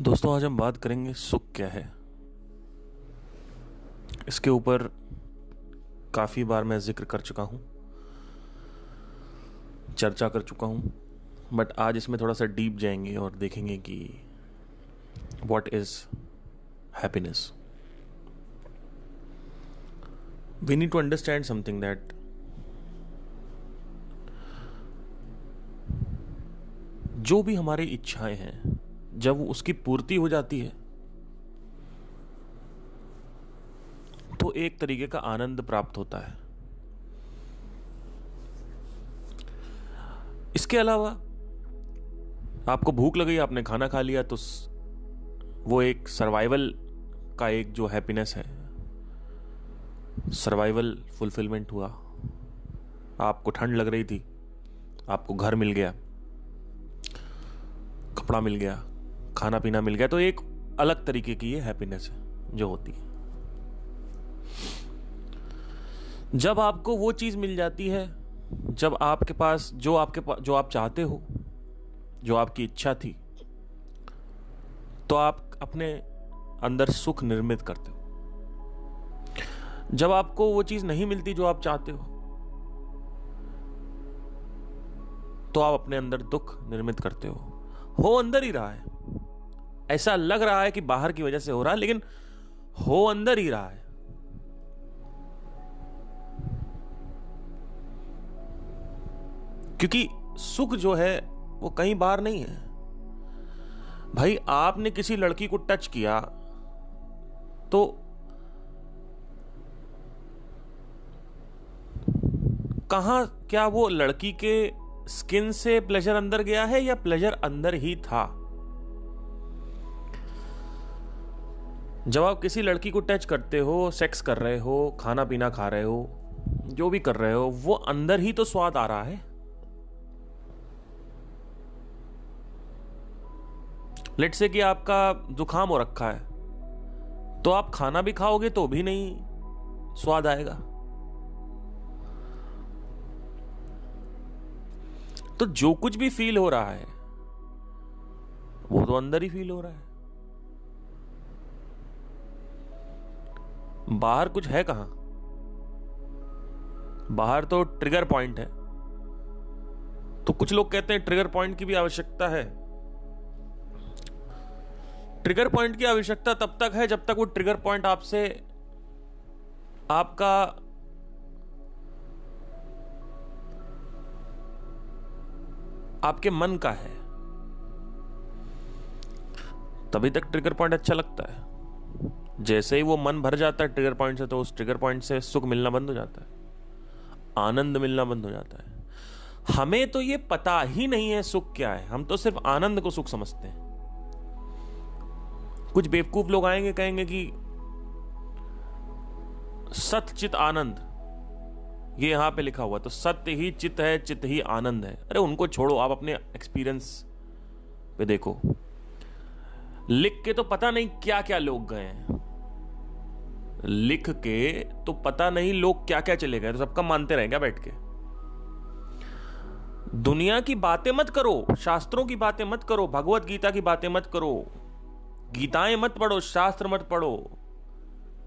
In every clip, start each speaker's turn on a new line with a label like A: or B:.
A: दोस्तों, आज हम बात करेंगे सुख क्या है। इसके ऊपर काफ़ी बार मैं ज़िक्र कर चुका हूँ, चर्चा कर चुका हूँ बट आज इसमें थोड़ा सा डीप जाएँगे और देखेंगे कि what is happiness we need to understand something that जो भी हमारी इच्छाएँ हैं जब उसकी पूर्ति हो जाती है तो एक तरीके का आनंद प्राप्त होता है। इसके अलावा आपको भूख लगी आपने खाना खा लिया तो वो एक सर्वाइवल का एक जो हैप्पीनेस है सर्वाइवल फुलफिलमेंट हुआ। आपको ठंड लग रही थी, आपको घर मिल गया, कपड़ा मिल गया खाना पीना मिल गया तो एक अलग तरीके की ये हैप्पीनेस है, जो होती है। जब आपको वो चीज़ मिल जाती है, जब आपके पास, जो आपके पास जो आप चाहते हो, जो आपकी इच्छा थी तो आप अपने अंदर सुख निर्मित करते हो। जब आपको वो चीज़ नहीं मिलती जो आप चाहते हो तो आप अपने अंदर दुख निर्मित करते हो। हो अंदर ही रहा है। ऐसा लग रहा है कि बाहर की वजह से हो रहा है, लेकिन हो अंदर ही रहा है। क्योंकि सुख जो है, वो कहीं बाहर नहीं है। भाई, आपने किसी लड़की को टच किया तो कहा, क्या वो लड़की के स्किन से प्लेजर अंदर गया है या प्लेजर अंदर ही था? जब आप किसी लड़की को टच करते हो सेक्स कर रहे हो, खाना पीना खा रहे हो, जो भी कर रहे हो, वो अंदर ही तो स्वाद आ रहा है। लेट से कि आपका जुकाम हो रखा है तो आप खाना भी खाओगे तो भी नहीं स्वाद आएगा। तो जो कुछ भी फील हो रहा है, वो तो अंदर ही फील हो रहा है। बाहर कुछ है कहाँ? बाहर तो ट्रिगर पॉइंट है। तो कुछ लोग कहते हैं ट्रिगर पॉइंट की भी आवश्यकता है। ट्रिगर पॉइंट की आवश्यकता तब तक है जब तक वो ट्रिगर पॉइंट आपसे, आपका आपके मन का है। तभी तक ट्रिगर पॉइंट अच्छा लगता है। जैसे ही वो मन भर जाता है ट्रिगर पॉइंट से तो उस ट्रिगर पॉइंट से सुख मिलना बंद हो जाता है। आनंद मिलना बंद हो जाता है। हमें तो ये पता ही नहीं है सुख क्या है। हम तो सिर्फ़ आनंद को सुख समझते हैं। कुछ बेवकूफ़ लोग आएँगे, कहेंगे कि सतचित आनंद, ये यहाँ पे लिखा हुआ तो सत्य ही चित है, चित ही आनंद है। अरे उनको छोड़ो, आप अपने एक्सपीरियंस पे देखो। लिख के तो पता नहीं क्या क्या लोग गए हैं। लिख के तो पता नहीं लोग क्या क्या चले गए तो सबका मानते रहेंगे बैठ के? दुनिया की बातें मत करो, शास्त्रों की बातें मत करो, भगवत गीता की बातें मत करो, गीताएँ मत पढ़ो, शास्त्र मत पढ़ो,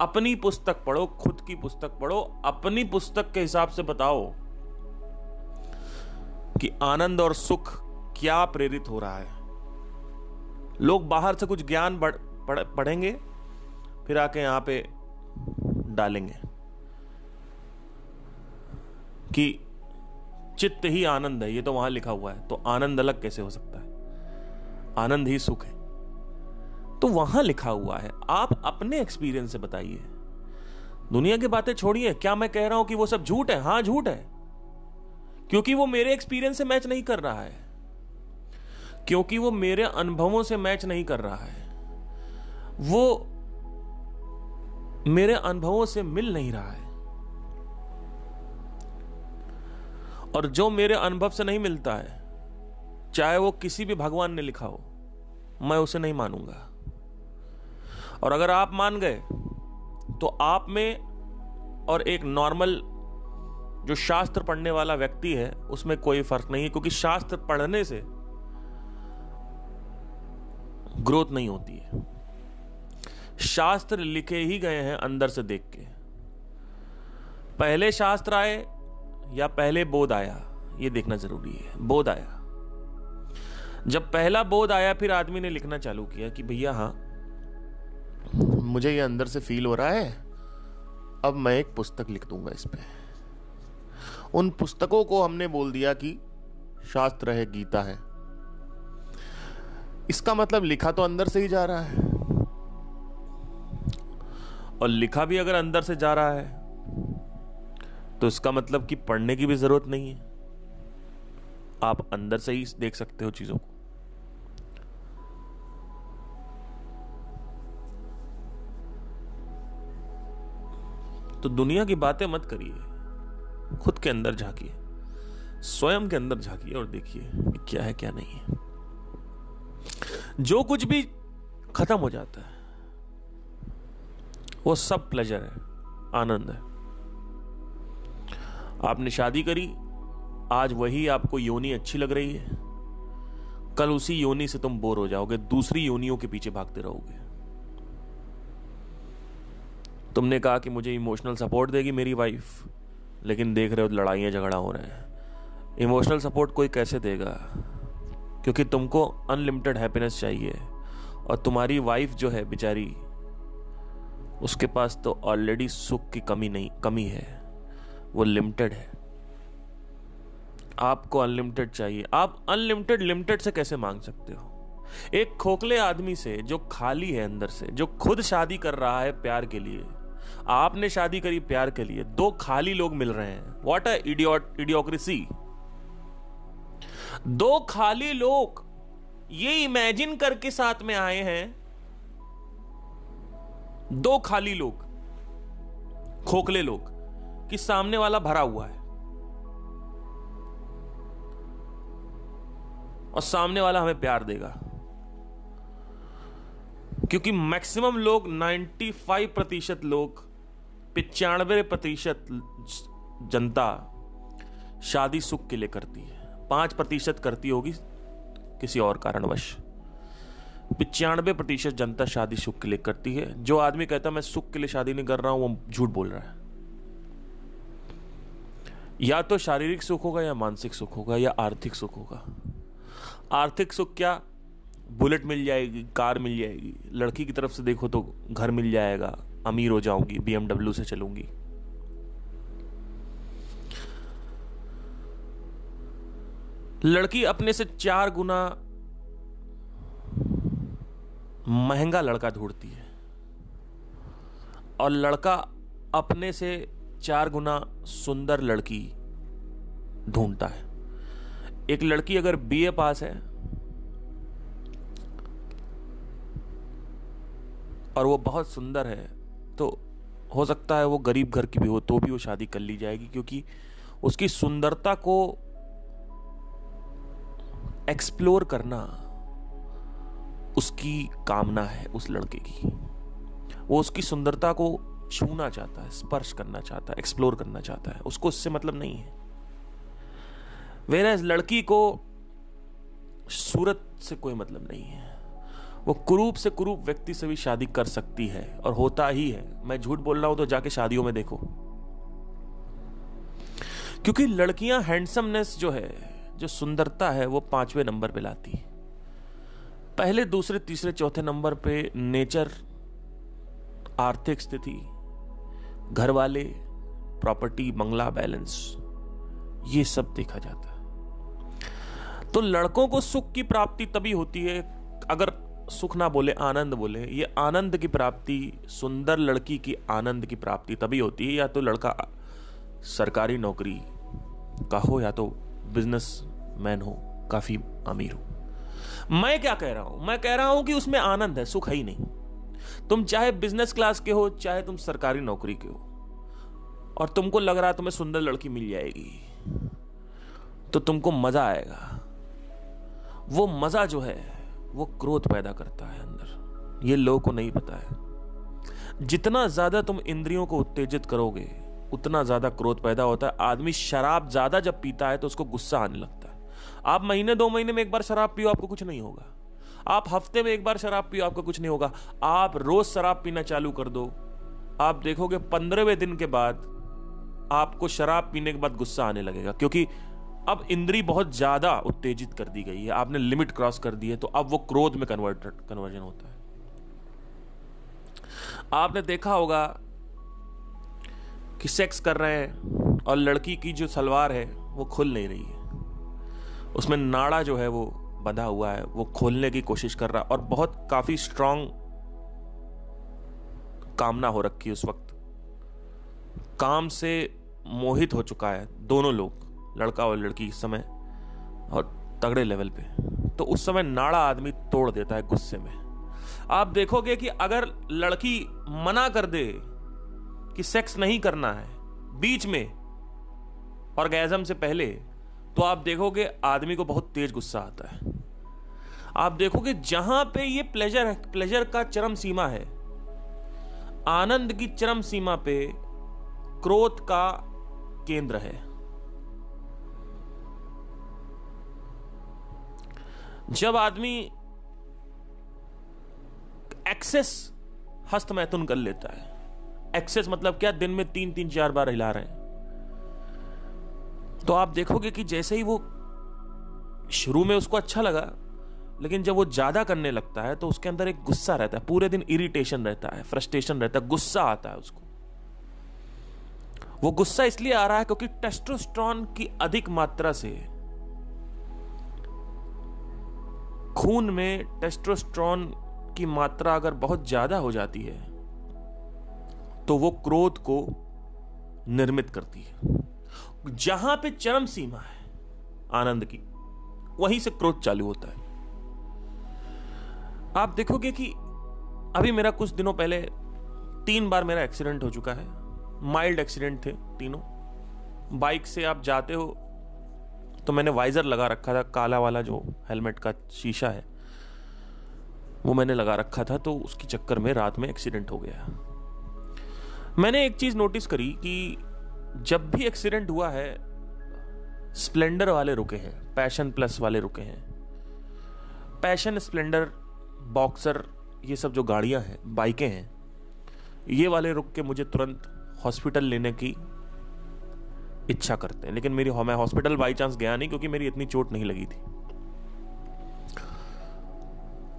A: अपनी पुस्तक पढ़ो, खुद की पुस्तक पढ़ो, अपनी पुस्तक के हिसाब से बताओ कि आनंद और सुख क्या प्रेरित हो रहा है। लोग बाहर से कुछ ज्ञान पढ़ेंगे, फिर आके यहाँ पे डालेंगे। कि चित्त ही आनंद है, ये तो वहाँ लिखा हुआ है तो आनंद अलग कैसे हो सकता है? आनंद ही सुख है। तो वहाँ लिखा हुआ है, आप अपने एक्सपीरियंस से बताइए। दुनिया की बातें छोड़िए, क्या मैं कह रहा हूँ कि वो सब झूठ है? हाँ, झूठ है। क्योंकि वो मेरे एक्सपीरियंस से मैच नहीं कर रहा है। क्योंकि वो मेरे अनुभवों से मैच नहीं कर रहा है। वो मेरे अनुभवों से मिल नहीं रहा है। और जो मेरे अनुभव से नहीं मिलता है, चाहे वो किसी भी भगवान ने लिखा हो, मैं उसे नहीं मानूँगा। और अगर आप मान गए तो आप में और एक नॉर्मल जो शास्त्र पढ़ने वाला व्यक्ति है, उसमें कोई फ़र्क नहीं है, क्योंकि शास्त्र पढ़ने से ग्रोथ नहीं होती है। शास्त्र लिखे ही गए हैं अंदर से देख के। पहले शास्त्र आए या पहले बोध आया, ये देखना ज़रूरी है। बोध आया। जब पहला बोध आया, फिर आदमी ने लिखना चालू किया कि भैया हाँ मुझे ये अंदर से फील हो रहा है, अब मैं एक पुस्तक लिख दूँगा इस पे। उन पुस्तकों को हमने बोल दिया कि शास्त्र है, गीता है। इसका मतलब लिखा तो अंदर से ही जा रहा है। और लिखा भी अगर अंदर से जा रहा है तो इसका मतलब कि पढ़ने की भी ज़रूरत नहीं है। आप अंदर से ही देख सकते हो चीज़ों को। तो दुनिया की बातें मत करिए, खुद के अंदर झांकिए, स्वयं के अंदर झांकिए और देखिए क्या है, क्या नहीं है। जो कुछ भी खत्म हो जाता है वो सब प्लेजर है, आनंद है। आपने शादी करी, आज वही आपको योनी अच्छी लग रही है। कल उसी योनि से तुम बोर हो जाओगे, दूसरी योनियों के पीछे भागते रहोगे। तुमने कहा कि मुझे इमोशनल सपोर्ट देगी मेरी वाइफ लेकिन देख रहे हो लड़ाइयाँ झगड़ा हो रहे हैं। इमोशनल सपोर्ट कोई कैसे देगा? क्योंकि तुमको अनलिमिटेड हैप्पीनेस चाहिए, और तुम्हारी वाइफ जो है बेचारी उसके पास तो ऑलरेडी सुख की कमी नहीं, कमी है। वो लिमिटेड है। आपको अनलिमिटेड चाहिए। आप अनलिमिटेड लिमिटेड से कैसे मांग सकते हो? एक खोखले आदमी से जो खाली है अंदर से, जो खुद शादी कर रहा है प्यार के लिए। आपने शादी करी प्यार के लिए। दो खाली लोग मिल रहे हैं। वॉट अ इडियोक्रेसी दो खाली लोग ये इमेजिन करके साथ में आए हैं दो खाली लोग, खोखले लोग, कि सामने वाला भरा हुआ है। और सामने वाला हमें प्यार देगा। क्योंकि मैक्सिमम लोग 95 प्रतिशत लोग, पिचानवे प्रतिशत जनता शादी सुख के लिए करती है। पाँच प्रतिशत करती होगी किसी और कारणवश। पिचानवे प्रतिशत जनता शादी सुख के लिए करती है। जो आदमी कहता मैं सुख के लिए शादी नहीं कर रहा हूँ, वो झूठ बोल रहा है। या तो शारीरिक सुख होगा या मानसिक सुख होगा या आर्थिक सुख होगा। आर्थिक सुख क्या? बुलेट मिल जाएगी, कार मिल जाएगी। लड़की की तरफ़ से देखो तो घर मिल जाएगा। अमीर हो जाऊँगी बीएमडब्ल्यू से चलूँगी। लड़की अपने से चार गुना महँगा लड़का ढूंढती है। और लड़का अपने से चार गुना सुंदर लड़की ढूंढता है। एक लड़की अगर बीए पास है, और वो बहुत सुंदर है तो हो सकता है वो गरीब घर की भी हो तो भी वो शादी कर ली जाएगी, क्योंकि उसकी सुंदरता को एक्सप्लोर करना उसकी कामना है उस लड़के की। वो उसकी सुंदरता को छूना चाहता है, स्पर्श करना चाहता है एक्सप्लोर करना चाहता है। उसको उससे मतलब नहीं है। वेरा इस लड़की को सूरत से कोई मतलब नहीं है। वो कुरूप से कुरूप व्यक्ति से भी शादी कर सकती है और होता ही है। मैं झूठ बोल रहा हूँ तो जाके शादियों में देखो। क्योंकि लड़कियाँ हैंडसमनेस जो है, जो सुंदरता है, वो पाँचवें नंबर पे लाती है। पहले, दूसरे, तीसरे, चौथे नंबर पे नेचर, आर्थिक स्थिति घर वाले प्रॉपर्टी, बंगला, बैलेंस, ये सब देखा जाता है। तो लड़कों को सुख की प्राप्ति तभी होती है अगर सुख ना बोले, आनंद बोले। ये आनंद की प्राप्ति, सुंदर लड़की की आनंद की प्राप्ति तभी होती है, या तो लड़का सरकारी नौकरी का हो, या तो बिज़नेस मैन हो, काफ़ी अमीर हो। मैं क्या कह रहा हूँ? मैं कह रहा हूँ कि उसमें आनंद है, सुख है ही नहीं। तुम चाहे बिज़नेस क्लास के हो, चाहे तुम सरकारी नौकरी के हो, और तुमको लग रहा है तुम्हें सुंदर लड़की मिल जाएगी तो तुमको मज़ा आएगा। वो मज़ा जो है, वो क्रोध पैदा करता है अंदर। ये लोगों को नहीं पता है। जितना ज़्यादा तुम इंद्रियों को उत्तेजित करोगे, उतना ज़्यादा क्रोध पैदा होता है। आदमी शराब ज़्यादा जब पीता है तो उसको गुस्सा आने लगता है। आप महीने, दो महीने में एक बार शराब पियो, आपको कुछ नहीं होगा। आप हफ़्ते में एक बार शराब पियो, आपको कुछ नहीं होगा। आप रोज शराब पीना चालू कर दो। आप देखोगे पंद्रहवें दिन के बाद आपको शराब पीने के बाद गुस्सा आने लगेगा, क्योंकि अब इंद्री बहुत ज़्यादा उत्तेजित कर दी गई है। आपने लिमिट क्रॉस कर दी है तो अब वो क्रोध में कन्वर्ट, कन्वर्जन होता है। आपने देखा होगा कि सेक्स कर रहे हैं और लड़की की जो सलवार है, वो खुल नहीं रही है। उसमें नाड़ा जो है वो बंधा हुआ है, वो खोलने की कोशिश कर रहा और बहुत काफ़ी स्ट्रांग कामना हो रखी उस वक्त। काम से मोहित हो चुका है दोनों लोग, लड़का और लड़की इस समय, और तगड़े लेवल पे। तो उस समय नाड़ा आदमी तोड़ देता है गुस्से में। आप देखोगे कि अगर लड़की मना कर दे कि सेक्स नहीं करना है, बीच में ऑर्गेजम से पहले तो आप देखोगे आदमी को बहुत तेज गुस्सा आता है। आप देखोगे जहाँ पे ये प्लेजर है प्लेजर का चरम सीमा है, आनंद की चरम सीमा पे क्रोध का केंद्र है। जब आदमी एक्सेस हस्त मैथुन कर लेता है एक्सेस मतलब क्या? दिन में तीन तीन चार बार हिला रहे हैं। तो आप देखोगे कि जैसे ही वो शुरू में उसको अच्छा लगा, लेकिन जब वो ज़्यादा करने लगता है तो उसके अंदर एक गुस्सा रहता है। पूरे दिन इरिटेशन रहता है फ्रस्ट्रेशन रहता है, गुस्सा आता है उसको। वो गुस्सा इसलिए आ रहा है क्योंकि टेस्टोस्ट्रॉन की अधिक मात्रा से खून में टेस्टोस्ट्रॉन की मात्रा अगर बहुत ज़्यादा हो जाती है तो वो क्रोध को निर्मित करती है। जहाँ पे चरम सीमा है, आनंद की, वहीं से क्रोध चालू होता है। आप देखोगे कि अभी मेरा कुछ दिनों पहले तीन बार मेरा एक्सीडेंट हो चुका है। माइल्ड एक्सीडेंट थे तीनों। बाइक से आप जाते हो तो मैंने वाइजर लगा रखा था, काला वाला जो हेलमेट का शीशा है, वो मैंने लगा रखा था तो उसके चक्कर में रात में एक्सीडेंट हो गया। मैंने एक चीज़ नोटिस करी कि जब भी एक्सीडेंट हुआ है स्प्लेंडर वाले रुके हैं पैशन प्लस वाले रुके हैं। पैशन स्प्लेंडर बॉक्सर ये सब जो गाड़ियाँ हैं, बाइकें हैं, ये वाले रुक के मुझे तुरंत हॉस्पिटल लेने की इच्छा करते हैं। लेकिन मेरी मैं हॉस्पिटल बाई चांस गया नहीं क्योंकि मेरी इतनी चोट नहीं लगी थी।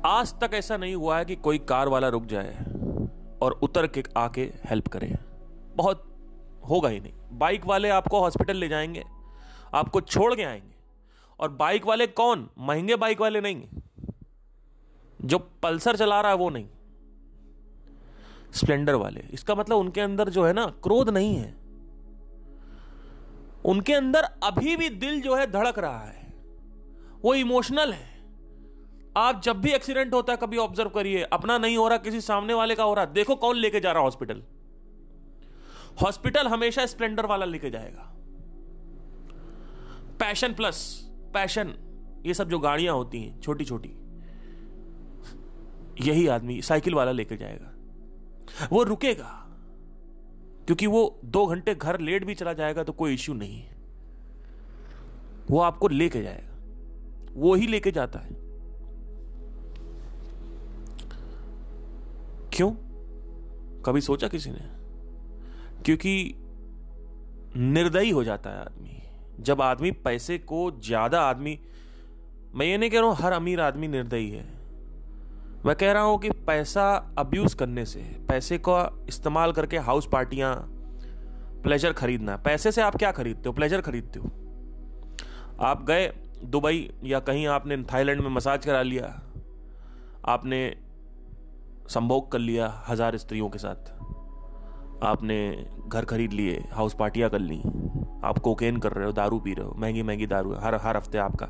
A: आज तक ऐसा नहीं हुआ है कि कोई कार वाला रुक जाए और उतर के आके हेल्प करे। बहुत होगा ही नहीं। बाइक वाले आपको हॉस्पिटल ले जाएँगे, आपको छोड़ के आएँगे। और बाइक वाले कौन? महँगे बाइक वाले नहीं जो पल्सर चला रहा है वो नहीं। स्प्लेंडर वाले। इसका मतलब उनके अंदर जो है ना, क्रोध नहीं है। उनके अंदर अभी भी दिल जो है धड़क रहा है। वो इमोशनल है। आप जब भी एक्सीडेंट होता है, कभी ऑब्ज़र्व करिए। अपना नहीं हो रहा, किसी सामने वाले का हो रहा। देखो कौन लेके जा रहा हॉस्पिटल। हॉस्पिटल हमेशा स्प्लेंडर वाला लेके जाएगा। पैशन प्लस, पैशन, ये सब जो गाड़ियाँ होती हैं छोटी छोटी यही आदमी साइकिल वाला लेके जाएगा। वो रुकेगा, क्योंकि वो दो घंटे घर लेट भी चला जाएगा तो कोई इश्यू नहीं है। वो आपको लेके जाएगा, वो ही लेके जाता है। क्यों? कभी सोचा किसी ने? क्योंकि निर्दयी हो जाता है आदमी। जब आदमी पैसे को ज़्यादा आदमी, मैं ये नहीं कह रहा हूँ हर अमीर आदमी निर्दयी है। मैं कह रहा हूँ कि पैसा अब्यूज करने से, पैसे का इस्तेमाल करके हाउस पार्टियाँ प्लेजर खरीदना। पैसे से आप क्या खरीदते हो? प्लेजर खरीदते हो। आप गए दुबई या कहीं आपने थाईलैंड में मसाज करा लिया, आपने संभोग कर लिया हज़ार स्त्रियों के साथ। आपने घर खरीद लिए हाउस पार्टियाँ कर ली। आप कोकेन कर रहे हो, दारू पी रहे हो, महँगी महँगी दारू हर हर हफ़्ते आपका।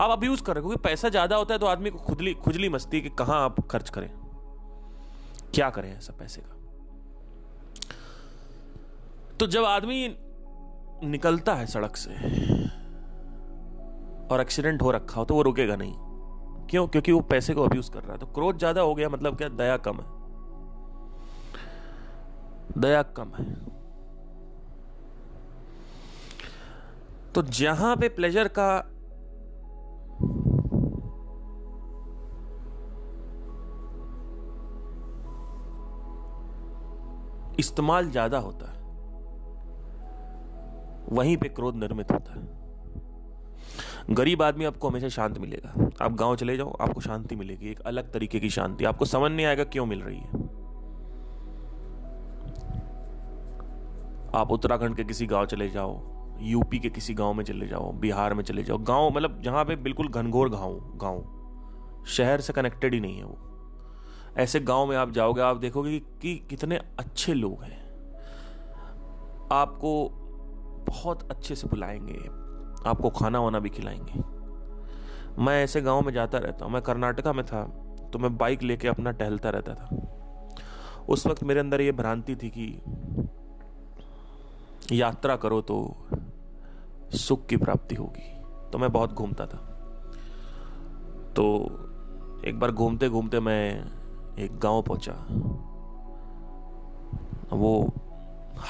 A: आप अब्यूज कर रहे हो, क्योंकि पैसा ज़्यादा होता है तो आदमी को खुदली, खुजली मस्ती कि कहाँ आप खर्च करें। क्या करें ऐसा पैसे का? तो जब आदमी निकलता है सड़क से और एक्सीडेंट हो रखा हो तो वो रुकेगा नहीं। क्यों? क्योंकि वो पैसे को अब्यूज कर रहा है। तो क्रोध ज़्यादा हो गया मतलब क्या? दया कम है। दया कम है। तो जहाँ पे प्लेजर का इस्तेमाल ज़्यादा होता है, वहीं पे क्रोध निर्मित होता है। गरीब आदमी आपको हमेशा शांत मिलेगा। आप गाँव चले जाओ, आपको शांति मिलेगी, एक अलग तरीके की शांति। आपको समझ नहीं आएगा क्यों मिल रही है। आप उत्तराखंड के किसी गाँव चले जाओ यूपी के किसी गाँव में चले जाओ, बिहार में चले जाओ, गाँव मतलब जहाँ पे बिल्कुल घनघोर गाँव गाँव। शहर से कनेक्टेड ही नहीं है वो। ऐसे गाँव में आप जाओगे, आप देखोगे कि कितने अच्छे लोग हैं। आपको बहुत अच्छे से बुलाएँगे, आपको खाना वाना भी खिलाएँगे। मैं ऐसे गाँव में जाता रहता हूँ, मैं कर्नाटका में था तो मैं बाइक लेके अपना टहलता रहता था। उस वक्त मेरे अंदर ये भ्रांति थी कि यात्रा करो तो सुख की प्राप्ति होगी। तो मैं बहुत घूमता था। तो एक बार घूमते घूमते मैं एक गाँव पहुँचा। वो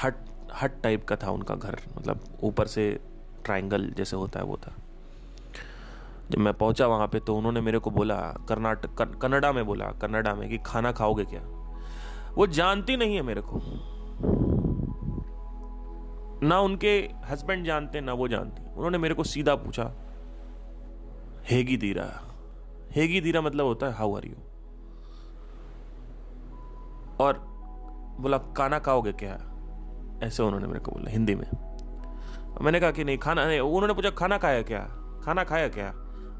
A: हट हट टाइप का था उनका घर। मतलब ऊपर से ट्रायंगल जैसे होता है वो था। जब मैं पहुँचा वहाँ पे तो उन्होंने मेरे को बोला, कर्नाटक कन्नडा में बोला, कन्नडा में कि खाना खाओगे क्या? वो जानती नहीं है मेरे को। ना उनके हस्बैंड जानते, ना वो जानती। उन्होंने मेरे को सीधा पूछा, हेगी दीरा हेगी दीरा मतलब होता है हाउ आर यू और बोला, खाना खाओगे क्या? ऐसे उन्होंने मेरे को बोला, हिंदी में। मैंने कहा कि नहीं, खाना नहीं, उन्होंने पूछा, खाना खाया क्या? खाना खाया क्या?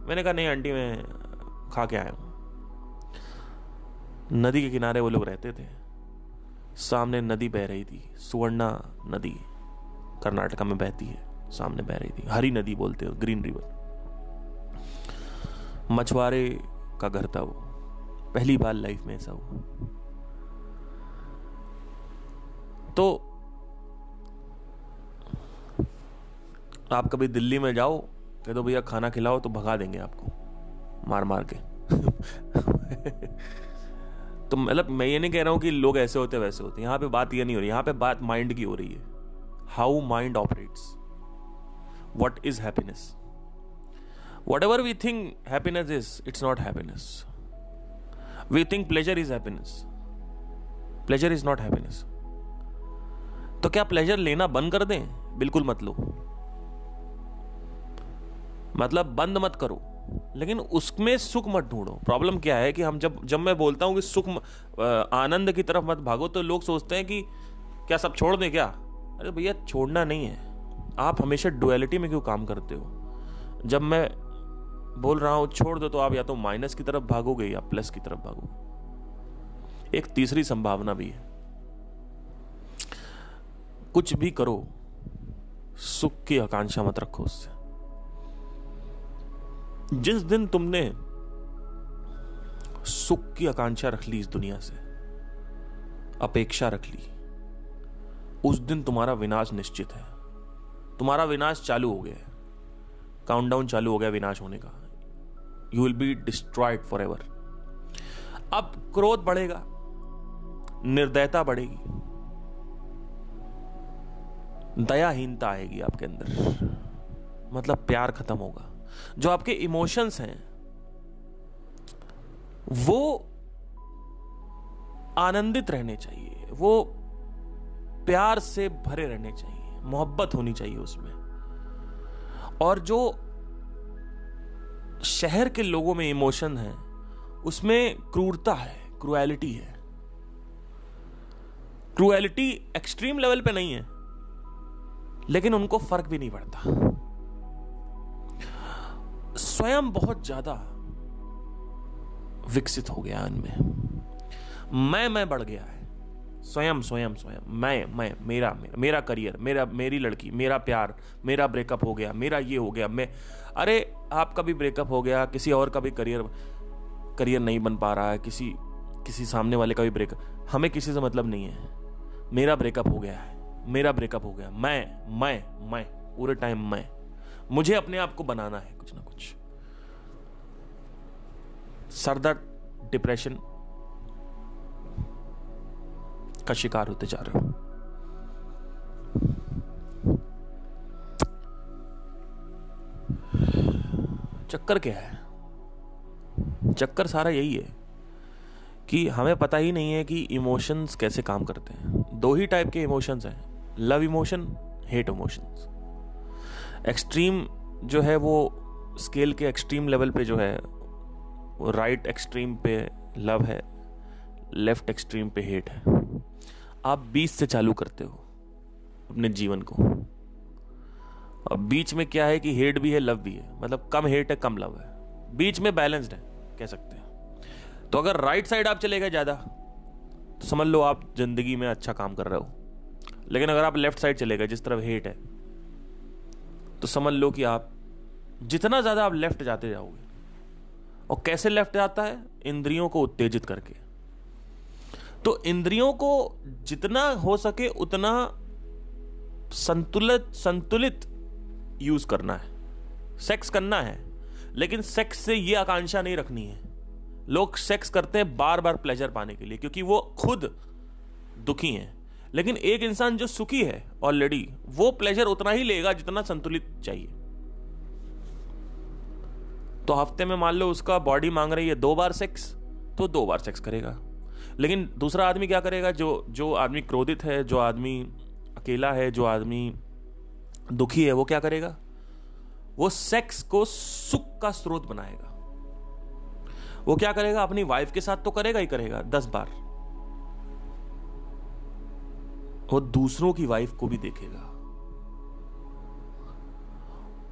A: मैंने कहा, नहीं आंटी, मैं खा के आया नदी के किनारे वो लोग रहते थे। सामने नदी बह रही थी, सुवर्णा नदी। कर्नाटका में बहती है, सामने बह रही थी। हरी नदी बोलते हो, ग्रीन रिवर। मछुआरे का घर था वो। पहली बार लाइफ में ऐसा हुआ। तो आप कभी दिल्ली में जाओ, कह दो भैया खाना खिलाओ तो भगा देंगे आपको मार मार के। तो मतलब मैं ये नहीं कह रहा हूँ कि लोग ऐसे होते वैसे होते यहाँ पे बात ये नहीं हो रही, यहाँ पे बात माइंड की हो रही है। How mind operates what is happiness whatever we think happiness is it's not happiness we think pleasure is happiness pleasure is not happiness तो क्या प्लेजर लेना बंद कर दें? बिल्कुल मत लो। मतलब बंद मत करो। लेकिन उसमें सुख मत ढूंढो। प्रॉब्लम क्या है कि हम जब जब मैं बोलता हूँ कि सुख आनंद की तरफ़ मत भागो तो लोग सोचते हैं कि क्या सब छोड़ दें क्या? अरे भैया, छोड़ना नहीं है। आप हमेशा डुअलिटी में क्यों काम करते हो? जब मैं बोल रहा हूँ, छोड़ दो तो आप या तो माइनस की तरफ़ भागोगे या प्लस की तरफ़ भागोगे। एक तीसरी संभावना भी है। कुछ भी करो, सुख की आकांक्षा मत रखो उससे। जिस दिन तुमने सुख की आकांक्षा रख ली इस दुनिया से, अपेक्षा रख ली उस दिन तुम्हारा विनाश निश्चित है। तुम्हारा विनाश चालू हो गया है। काउंटडाउन चालू हो गया विनाश होने का। You will be destroyed forever अब क्रोध बढ़ेगा। निर्दयता बढ़ेगी। दयाहीनता आएगी आपके अंदर। मतलब प्यार खत्म होगा। जो आपके इमोशंस हैं, वो आनंदित रहने चाहिए। वो प्यार से भरे रहने चाहिए, मोहब्बत होनी चाहिए उसमें। और जो शहर के लोगों में इमोशन है, उसमें क्रूरता है, क्रुएलिटी है। क्रुएलिटी एक्सट्रीम लेवल पे नहीं है, लेकिन उनको फ़र्क भी नहीं पड़ता। स्वयं बहुत ज़्यादा विकसित हो गया इनमें। मैं मैं बढ़ गया है। स्वयं स्वयं स्वयं। मैं मैं, मेरा मेरा मेरा करियर, मेरा, मेरी लड़की, मेरा प्यार, मेरा ब्रेकअप हो गया, मेरा ये हो गया, मैं, अरे, आपका भी ब्रेकअप हो गया, किसी और का भी करियर करियर नहीं बन पा रहा है, किसी किसी सामने वाले का भी ब्रेकअप हमें किसी से मतलब नहीं है। मेरा ब्रेकअप हो गया है, मेरा ब्रेकअप हो गया, मैं मैं मैं, पूरे टाइम मैं। मुझे अपने आप को बनाना है कुछ ना कुछ। सरदर्द डिप्रेशन का शिकार होते जा रहे हो। चक्कर क्या है? चक्कर सारा यही है कि हमें पता ही नहीं है कि इमोशंस कैसे काम करते हैं। दो ही टाइप के इमोशंस हैं। Love emotion hate emotions extreme जो है वो स्केल के एक्सट्रीम लेवल पे जो है राइट एक्सट्रीम पे लव है लेफ़्ट एक्सट्रीम पे हेट है। आप बीच से चालू करते हो अपने जीवन को। और बीच में क्या है कि हेट भी है लव भी है। मतलब कम हेट है, कम लव है। बीच में बैलेंस्ड है, कह सकते हैं। तो अगर राइट साइड आप चले गए ज़्यादा तो समझ लो आप ज़िंदगी में अच्छा काम कर रहे हो। लेकिन अगर आप लेफ़्ट साइड चले गए, जिस तरफ़ हेट है तो समझ लो कि आप, जितना ज़्यादा आप लेफ़्ट जाते जाओगे, और कैसे लेफ़्ट जाता है? इंद्रियों को उत्तेजित करके। तो इंद्रियों को जितना हो सके उतना संतुलित संतुलित यूज़ करना है। सेक्स करना है, लेकिन सेक्स से यह आकांक्षा नहीं रखनी है। लोग सेक्स करते हैं बार बार प्लेजर पाने के लिए, क्योंकि वो खुद दुखी हैं। लेकिन एक इंसान जो सुखी है ऑलरेडी वो प्लेजर उतना ही लेगा जितना संतुलित चाहिए। तो हफ़्ते में मान लो उसका बॉडी मांग रही है दो बार सेक्स तो दो बार सेक्स करेगा। लेकिन दूसरा आदमी क्या करेगा? जो जो आदमी क्रोधित है, जो आदमी अकेला है, जो आदमी दुखी है, वो क्या करेगा? वो सेक्स को सुख का स्रोत बनाएगा। वो क्या करेगा? अपनी वाइफ के साथ तो करेगा ही करेगा, दस बार। वो दूसरों की वाइफ को भी देखेगा।